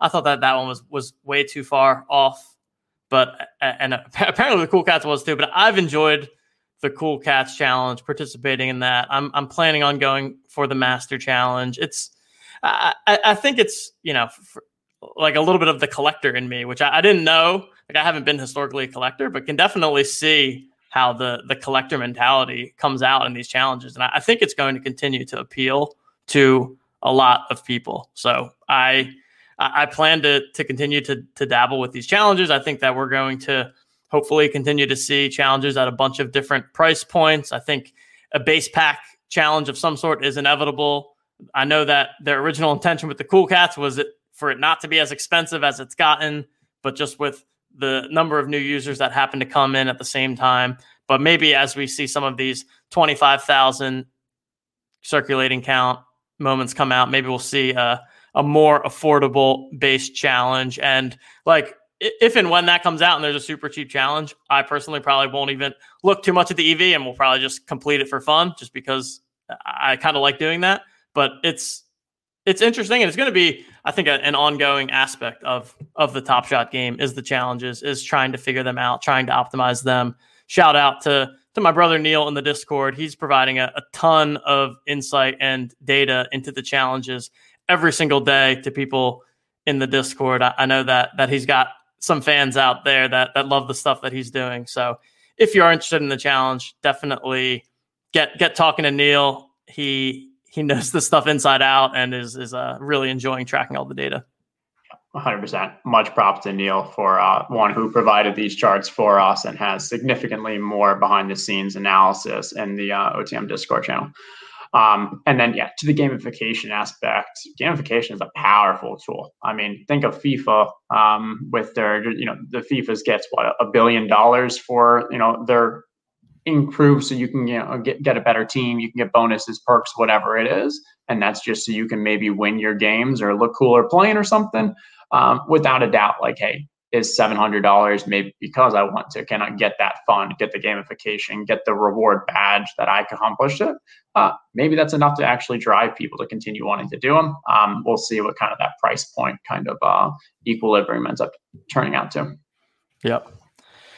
I thought that that one was was way too far off. But and uh, apparently the cool cats was too. But I've enjoyed the Cool Cats Challenge, participating in that. I'm I'm planning on going for the Master Challenge. It's I, I think it's you know like a little bit of the collector in me, which I, I didn't know. Like I haven't been historically a collector, but can definitely see how the the collector mentality comes out in these challenges, and I, I think it's going to continue to appeal to a lot of people. So I I plan to to continue to to dabble with these challenges. I think that we're going to hopefully continue to see challenges at a bunch of different price points. I think a base pack challenge of some sort is inevitable. I know that their original intention with the Cool Cats was it, for it not to be as expensive as it's gotten, but just with the number of new users that happen to come in at the same time. But maybe as we see some of these 25,000 circulating count moments come out, maybe we'll see a, a more affordable base challenge. And like if and when that comes out and there's a super cheap challenge, I personally probably won't even look too much at the EV and we'll probably just complete it for fun just because I kind of like doing that. But it's it's interesting and it's going to be I think an ongoing aspect of of the Top Shot game is the challenges, is trying to figure them out, trying to optimize them. Shout out to to my brother Neil in the Discord. He's providing a, a ton of insight and data into the challenges every single day to people in the Discord. I, I know that that he's got some fans out there that that love the stuff that he's doing. So if you're interested in the challenge, definitely get get talking to Neil. He he knows the stuff inside out and is is uh, really enjoying tracking all the data. 100%. Much props to Neil for uh, one who provided these charts for us and has significantly more behind the scenes analysis in the uh, OTM Discord channel. Um, and then, yeah, to the gamification aspect, gamification is a powerful tool. I mean, think of FIFA um, with their, you know, the FIFA's gets what a billion dollars for, you know, their improve so you can you know get, get a better team you can get bonuses perks whatever it is and that's just so you can maybe win your games or look cooler playing or something um, without a doubt like hey is $700 maybe because I want to kind of get that fun, get the gamification, get the reward badge that I accomplished it. Uh, maybe that's enough to actually drive people to continue wanting to do them. Um, we'll see what kind of that price point kind of uh, equilibrium ends up turning out to. Yep.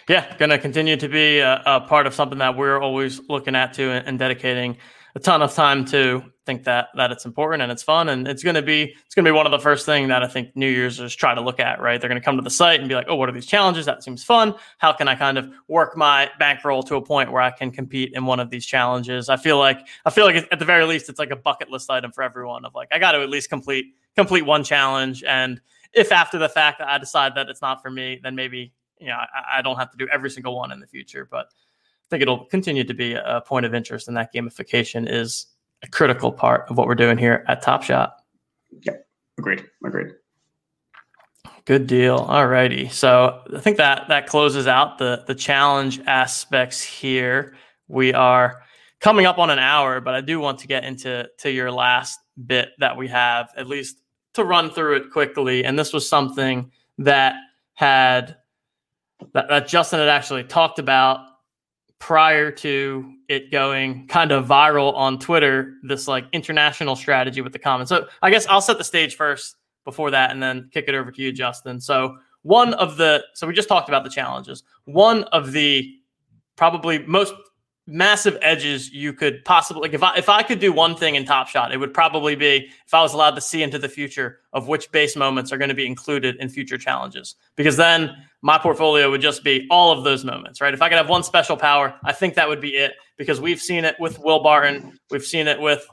Yeah, going to continue to be a, a, part of something that we're always looking at to and, and dedicating a ton of time to think that that it's important and it's fun. And it's going to be it's going to be one of the first thing that I think New Year's try to look at right? They're going to come to the site and be like oh what are these challenges? That seems fun. How can I kind of work my bankroll to a point where I can compete in one of these challenges? I feel like I feel like at the very least it's like a bucket list item for everyone of like I got to at least complete complete one challenge. And if after the fact I decide that it's not for me then maybe you know I, I don't have to do every single one in the future. But I think it'll continue to be a point of interest, and that gamification is a critical part of what we're doing here at Top Shot. Yeah, agreed. Agreed. Good deal. All righty. So I think that that closes out the the challenge aspects here. We are coming up on an hour, but I do want to get into to your last bit that we have, at least to run through it quickly. And this was something that had that, that Justin had actually talked about prior to it going kind of viral on Twitter, this like international strategy with the commons. So I guess I'll set the stage first before that and then kick it over to you, Justin. So one of the so we just talked about the challenges. One of the probably most massive edges you could possibly like if I if I could do one thing in Top Shot, it would probably be if I was allowed to see into the future of which base moments are going to be included in future challenges. Because then my portfolio would just be all of those moments, right? If I could have one special power, I think that would be it because we've seen it with Will Barton, we've seen it with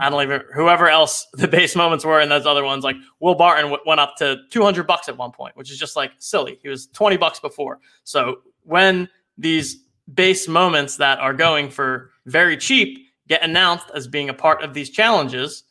I don't even whoever else the base moments were in those other ones. Like Will Barton w- went up to 200 bucks at one point, which is just like silly. He was 20 bucks before. So when these base moments that are going for very cheap get announced as being a part of these challenges,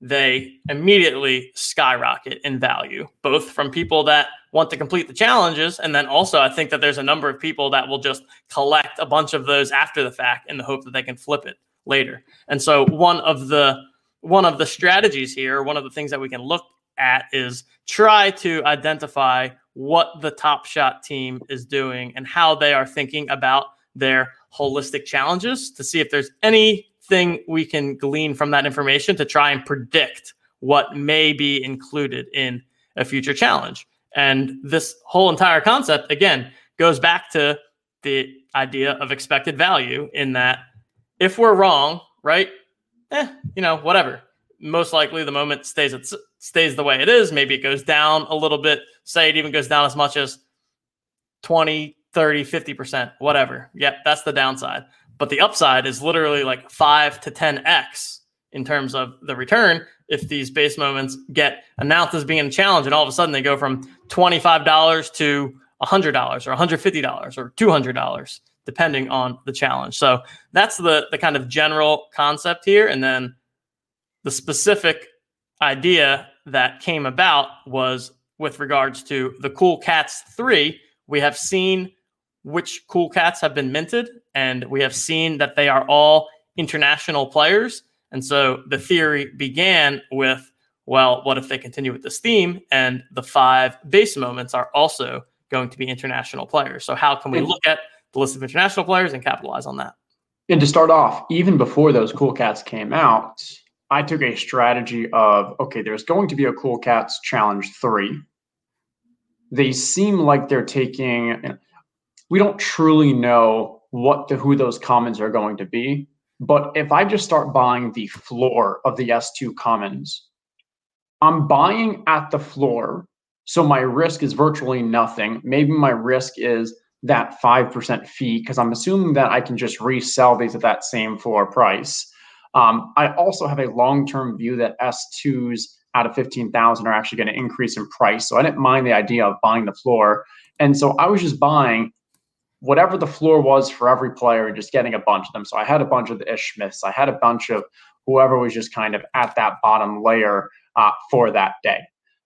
they immediately skyrocket in value, both from people that want to complete the challenges. And then also, I think that there's a number of people that will just collect a bunch of those after the fact in the hope that they can flip it later. And so, one of the one of the strategies here, one of the things that we can look at is try to identify what the top shot team is doing and how they are thinking about their holistic challenges to see if there's anything we can glean from that information to try and predict what may be included in a future challenge. And this whole entire concept, again, goes back to the idea of expected value in that if we're wrong, right? Eh, you know, whatever. Most likely the moment stays it stays the way it is. Maybe it goes down a little bit. Say it even goes down as much as 20, 30, 50%, whatever. Yep, that's the downside. But the upside is literally like 5 to 10x in terms of the return if these base moments get announced as being a challenge and all of a sudden they go from $25 to $100 or $150 or $200 depending on the challenge. So that's the the kind of general concept here and then the specific idea that came about was with regards to the Cool Cats 3, we have seen which cool cats have been minted, and we have seen that they are all international players. And so the theory began with, well, what if they continue with this theme and the five base moments are also going to be international players? So how can we look at the list of international players and capitalize on that? And to start off, even before those cool cats came out, I took a strategy of okay, there's going to be a cool cats challenge three. They seem like they're taking we don't truly know what the who those commons are going to be. But if I just start buying the floor of the S2 commons, I'm buying at the floor. So my risk is virtually nothing. Maybe my risk is that 5% fee because I'm assuming that I can just resell these at that same floor price. Um, I also have a long term view that S2s out of 15,000 are actually going to increase in price. So I didn't mind the idea of buying the floor. And so I was just buying whatever the floor was for every player and just getting a bunch of them. So I had a bunch of the Ish. I had a bunch of whoever was just kind of at that bottom layer uh, for that day.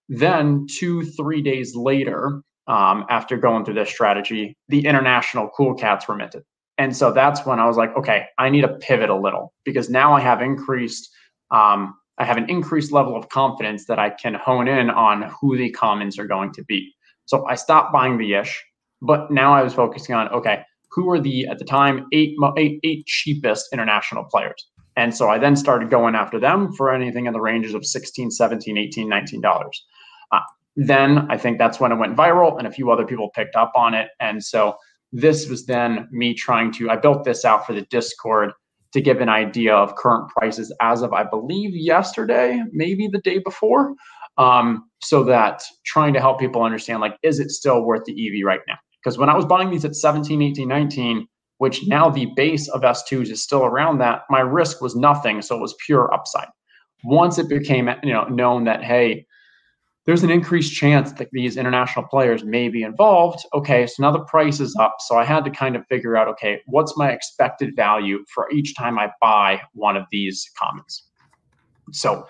Then two, three days later, um, after going through this strategy, the international cool cats were minted. And so that's when I was like, okay, I need to pivot a little because now I have increased, um, I have an increased level of confidence that I can hone in on who the commons are going to be. So I stopped buying the ish, but now I was focusing on okay, who are the at the time eight eight, eight cheapest international players? And so I then started going after them for anything in the ranges of 16, 17, 18, 19 dollars. Uh, then I think that's when it went viral and a few other people picked up on it. And so this was then me trying to, I built this out for the Discord to give an idea of current prices as of, I believe, yesterday, maybe the day before. Um, so that trying to help people understand, like, is it still worth the EV right now? Because when I was buying these at 17, 18, 19, which now the base of S2s is still around that, my risk was nothing. So it was pure upside. Once it became you know known that, hey, there's an increased chance that these international players may be involved. Okay, so now the price is up. So I had to kind of figure out, okay, what's my expected value for each time I buy one of these commons? So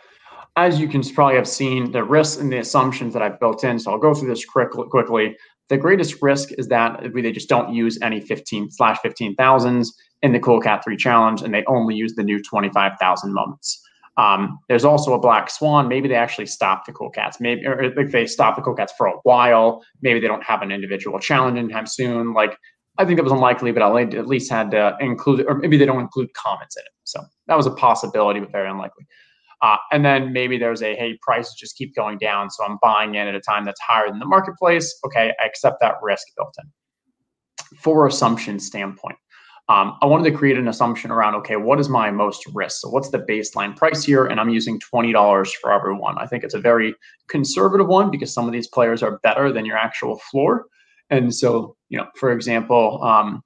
as you can probably have seen, the risks and the assumptions that I've built in. So I'll go through this quickly. The greatest risk is that they just don't use any 15 slash 15,000s in the Cool Cat 3 challenge and they only use the new 25,000 moments. Um, there's also a black swan. Maybe they actually stop the cool cats. Maybe or if they stop the cool cats for a while, maybe they don't have an individual challenge anytime soon. Like I think that was unlikely, but I at least had to include, or maybe they don't include commons in it. So that was a possibility, but very unlikely. Uh, and then maybe there's a hey, prices just keep going down, so I'm buying in at a time that's higher than the marketplace. Okay, I accept that risk built in. For assumption standpoint, um, I wanted to create an assumption around okay, what is my most risk? So what's the baseline price here? And I'm using twenty dollars for everyone. I think it's a very conservative one because some of these players are better than your actual floor. And so, you know, for example, um,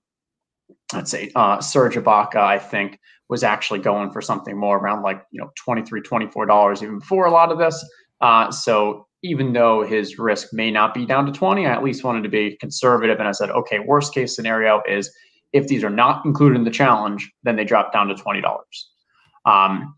let's say uh, Serge Ibaka, I think was actually going for something more around like you know 23 24 dollars even before a lot of this uh, so even though his risk may not be down to 20 i at least wanted to be conservative and i said okay worst case scenario is if these are not included in the challenge, then they drop down to $20. Um,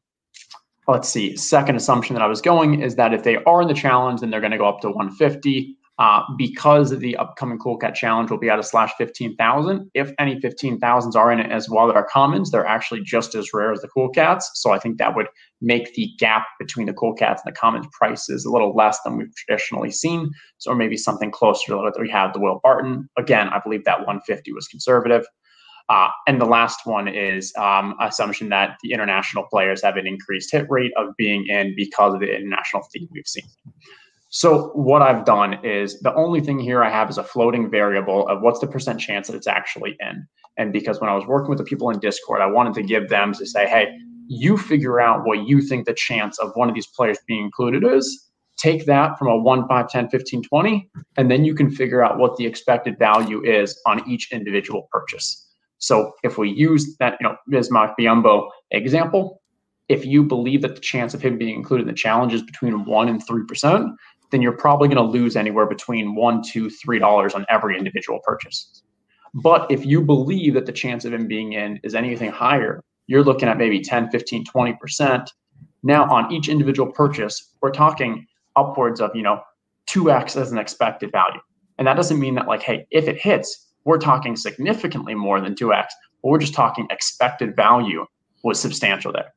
let's see. Second assumption that I was going is that if they are in the challenge, then they're going to go up to 150. Uh, because the upcoming Cool Cat Challenge will be at a slash 15,000. If any 15,000s are in it as well that are commons, they're actually just as rare as the Cool Cats. So I think that would make the gap between the Cool Cats and the commons prices a little less than we've traditionally seen. So maybe something closer to what we have the Will Barton. Again, I believe that 150 was conservative. Uh, and the last one is um, assumption that the international players have an increased hit rate of being in because of the international theme we've seen. So what I've done is the only thing here I have is a floating variable of what's the percent chance that it's actually in. And because when I was working with the people in Discord, I wanted to give them to say, hey, you figure out what you think the chance of one of these players being included is. Take that from a 1, 5, 10, 15, 20, and then you can figure out what the expected value is on each individual purchase. So if we use that, you know, Bismack Biyombo example, if you believe that the chance of him being included in the challenge is between one and three percent, then you're probably going to lose anywhere between one, two, three dollars on every individual purchase. But if you believe that the chance of him being in is anything higher, you're looking at maybe 10, 15, 20%. Now on each individual purchase, we're talking upwards of, you know, 2x as an expected value. And that doesn't mean that like, hey, if it hits, we're talking significantly more than 2x, but we're just talking expected value was substantial there.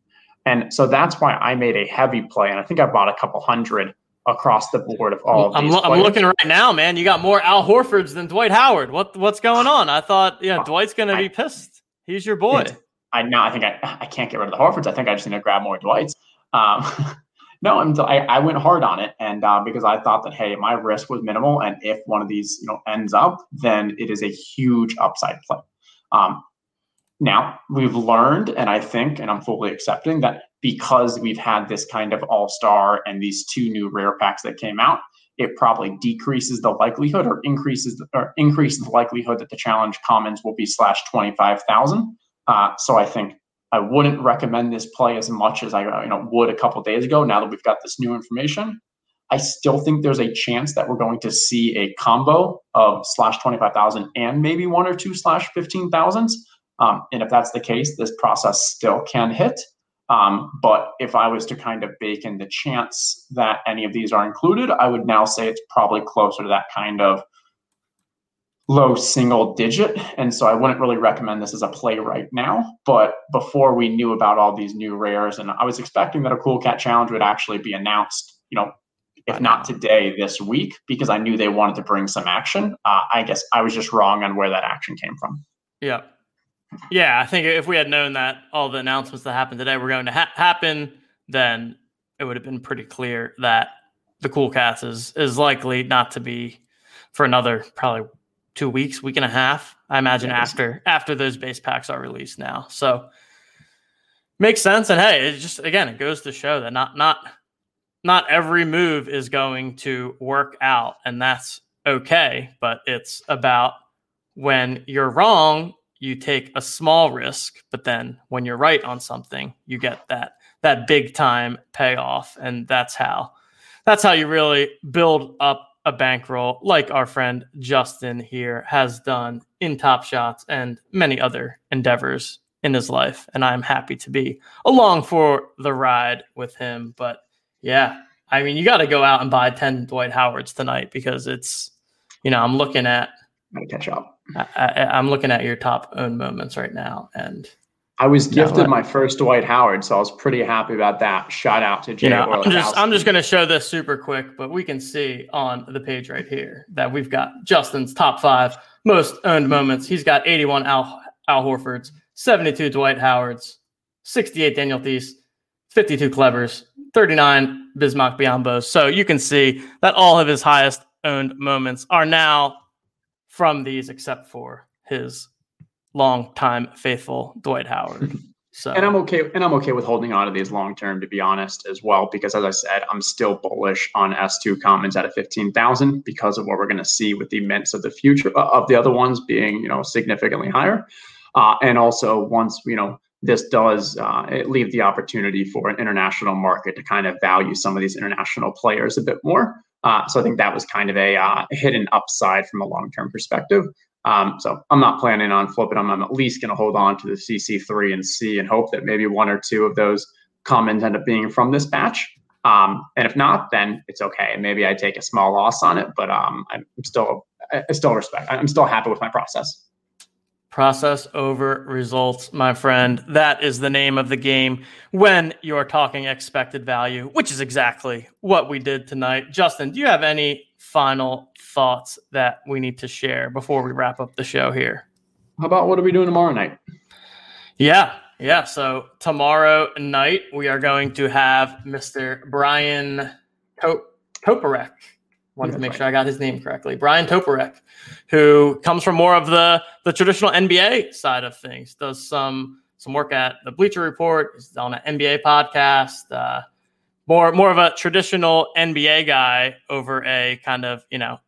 And so that's why I made a heavy play. And I think I bought a couple hundred across the board of all of I'm, lo- I'm, looking right now, man. You got more Al Horfords than Dwight Howard. What what's going on? I thought, yeah, Dwight's going to be pissed. He's your boy. I now I think I, I can't get rid of the Horfords. I think I just need to grab more Dwights. Um, No, until I, I went hard on it, and uh, because I thought that hey, my risk was minimal, and if one of these you know ends up, then it is a huge upside play. Um, now we've learned, and I think, and I'm fully accepting that because we've had this kind of all star and these two new rare packs that came out, it probably decreases the likelihood or increases the, or increases the likelihood that the challenge commons will be slash twenty five thousand. Uh, so I think I wouldn't recommend this play as much as I you know would a couple days ago. Now that we've got this new information, I still think there's a chance that we're going to see a combo of slash twenty five thousand and maybe one or two slash fifteen thousands. Um, and if that's the case, this process still can hit. Um, but if I was to kind of bake in the chance that any of these are included, I would now say it's probably closer to that kind of low single digit. And so I wouldn't really recommend this as a play right now. But before we knew about all these new rares, and I was expecting that a Cool Cat Challenge would actually be announced, you know, if not today, this week, because I knew they wanted to bring some action. Uh, I guess I was just wrong on where that action came from. Yeah. Yeah. I think if we had known that all the announcements that happened today were going to ha- happen, then it would have been pretty clear that the Cool Cats is, is likely not to be for another probably two weeks, week and a half. I imagine yeah, after after those base packs are released now. So makes sense. And hey, it just again it goes to show that not not not every move is going to work out, and that's okay. But it's about when you're wrong, you take a small risk, but then when you're right on something, you get that that big time payoff, and that's how that's how you really build up a bankroll like our friend Justin here has done in Top Shots and many other endeavors in his life. And I'm happy to be along for the ride with him. But yeah, I mean, you got to go out and buy 10 Dwight Howards tonight because it's, you know, I'm looking at, gotta catch up. I, am looking at your top own moments right now. And I was gifted my first Dwight Howard, so I was pretty happy about that. Shout out to Jay. You know, I'm just, I'm just going to show this super quick, but we can see on the page right here that we've got Justin's top five most owned moments. He's got 81 Al, Al Horfords, 72 Dwight Howards, 68 Daniel Theis, 52 Clevers, 39 Bismack Biyombo's. So you can see that all of his highest owned moments are now from these, except for his long-time faithful Dwight Howard. So and I'm okay and I'm okay with holding on to these long term to be honest as well because as I said I'm still bullish on S2 commons at a 15,000 because of what we're going to see with the mints of the future uh, of the other ones being you know significantly higher uh, and also once you know this does uh, leave the opportunity for an international market to kind of value some of these international players a bit more. Uh, so I think that was kind of a uh, hidden upside from a long term perspective. Um, so I'm not planning on flipping them. I'm at least going to hold on to the CC3 and C and hope that maybe one or two of those commons end up being from this batch. Um, and if not, then it's okay. Maybe I take a small loss on it, but um, I'm still, I still respect. I'm still happy with my process. Process over results, my friend. That is the name of the game when you're talking expected value, which is exactly what we did tonight. Justin, do you have any final thoughts that we need to share before we wrap up the show here? How about what are we doing tomorrow night? Yeah, yeah. So tomorrow night we are going to have Mr. Bryan Toporek wanted to make sure I got his name correctly. Bryan Toporek, who comes from more of the the traditional NBA side of things, does some some work at the Bleacher Report, is on an NBA podcast. Uh, more more of a traditional NBA guy over a kind of you know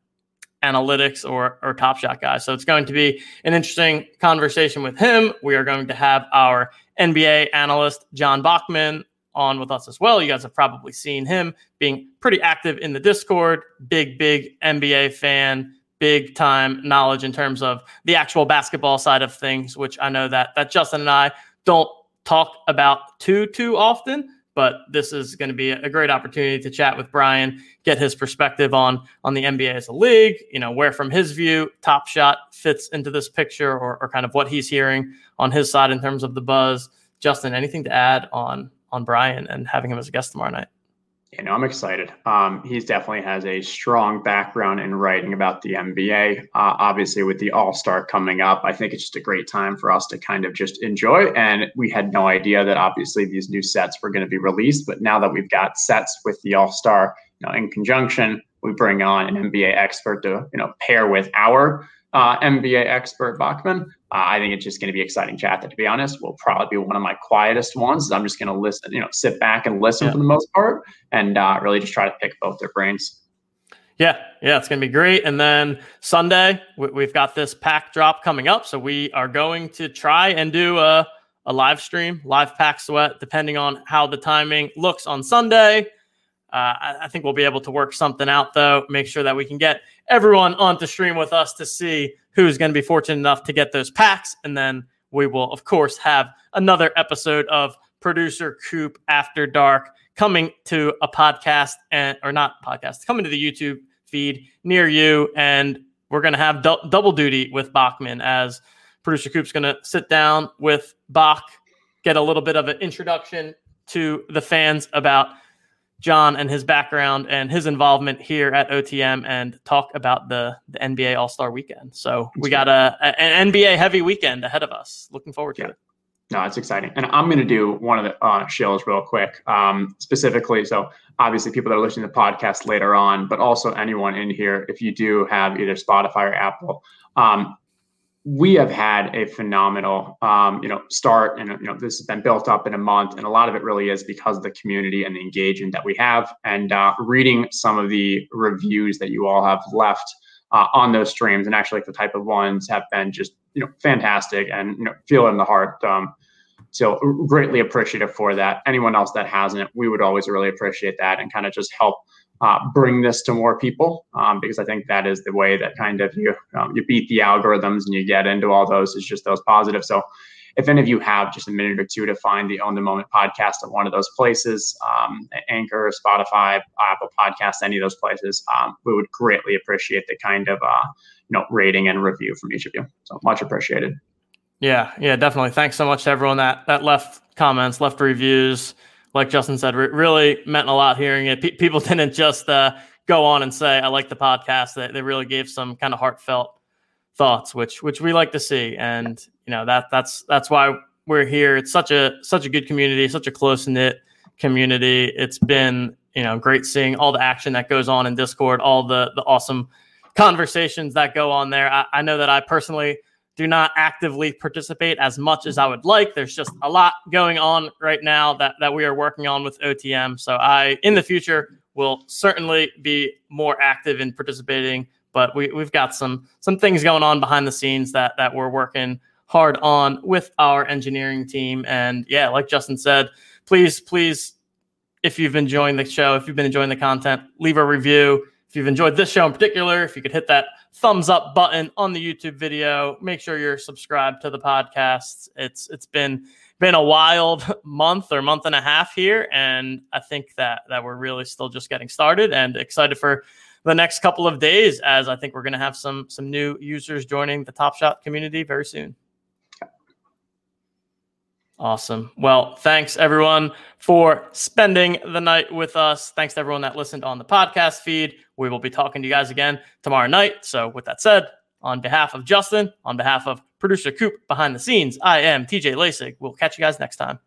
analytics or or top shot guy. So it's going to be an interesting conversation with him. We are going to have our NBA analyst John Bachman on with us as well. You guys have probably seen him being pretty active in the Discord, big, big NBA fan, big time knowledge in terms of the actual basketball side of things, which I know that that Justin and I don't talk about too too often. But this is going to be a great opportunity to chat with Bryan, get his perspective on on the NBA as a league. You know where, from his view, Top Shot fits into this picture, or, or kind of what he's hearing on his side in terms of the buzz. Justin, anything to add on on Bryan and having him as a guest tomorrow night. You know, I'm excited. Um, he definitely has a strong background in writing about the NBA. Uh, obviously, with the All Star coming up, I think it's just a great time for us to kind of just enjoy. And we had no idea that obviously these new sets were going to be released, but now that we've got sets with the All Star, you know, in conjunction, we bring on an NBA expert to you know pair with our uh, NBA expert Bachman. Uh, I think it's just going to be exciting chat. That, to be honest, will probably be one of my quietest ones. I'm just going to listen, you know, sit back and listen yeah. for the most part, and uh, really just try to pick both their brains. Yeah, yeah, it's going to be great. And then Sunday, we've got this pack drop coming up, so we are going to try and do a a live stream, live pack sweat, depending on how the timing looks on Sunday. Uh, I, I, think we'll be able to work something out, though. Make sure that we can get everyone onto stream with us to see who's going to be fortunate enough to get those packs. And then we will, of course, have another episode of Producer Coop After Dark coming to a podcast and or not podcast, coming to the YouTube feed near you. And we're going to have du- double duty with Bachman as Producer Coop's going to sit down with Bach, get a little bit of an introduction to the fans about John and his background and his involvement here at OTM and talk about the, the NBA All Star weekend. So we got a, a, an NBA heavy weekend ahead of us. Looking forward to yeah. it. No, it's exciting. And I'm going to do one of the uh, shills real quick, um, specifically. So, obviously, people that are listening to the podcast later on, but also anyone in here, if you do have either Spotify or Apple, um, we have had a phenomenal, um, you know, start, and you know, this has been built up in a month, and a lot of it really is because of the community and the engagement that we have, and uh, reading some of the reviews that you all have left uh, on those streams, and actually, the type of ones have been just you know fantastic and you know feel in the heart. Um, so greatly appreciative for that. Anyone else that hasn't, we would always really appreciate that and kind of just help uh, bring this to more people um, because I think that is the way that kind of you um, you beat the algorithms and you get into all those is just those positives. So if any of you have just a minute or two to find the Own the Moment podcast at one of those places, um, Anchor, Spotify, Apple Podcasts, any of those places, um, we would greatly appreciate the kind of uh, you know rating and review from each of you. So much appreciated. Yeah, yeah, definitely. Thanks so much to everyone that that left comments, left reviews like Justin said, re- really meant a lot hearing it. P- people didn't just uh, go on and say, "I like the podcast." They, they really gave some kind of heartfelt thoughts, which which we like to see, and you know that that's that's why we're here. It's such a such a good community, such a close knit community. It's been you know great seeing all the action that goes on in Discord, all the the awesome conversations that go on there. I, I know that I personally do not actively participate as much as I would like. There's just a lot going on right now that, that we are working on with OTM. So I, in the future, will certainly be more active in participating. But we, we've got some some things going on behind the scenes that that we're working hard on with our engineering team. And yeah, like Justin said, please, please, if you've been enjoying the show, if you've been enjoying the content, leave a review. If you've enjoyed this show in particular, if you could hit that thumbs up button on the YouTube video. Make sure you're subscribed to the podcast. It's it's been been a wild month or month and a half here, and I think that that we're really still just getting started and excited for the next couple of days as I think we're going to have some some new users joining the Top Shot community very soon. Awesome. Well, thanks everyone for spending the night with us. Thanks to everyone that listened on the podcast feed. We will be talking to you guys again tomorrow night. So, with that said, on behalf of Justin, on behalf of producer Coop behind the scenes, I am TJ Lasig. We'll catch you guys next time.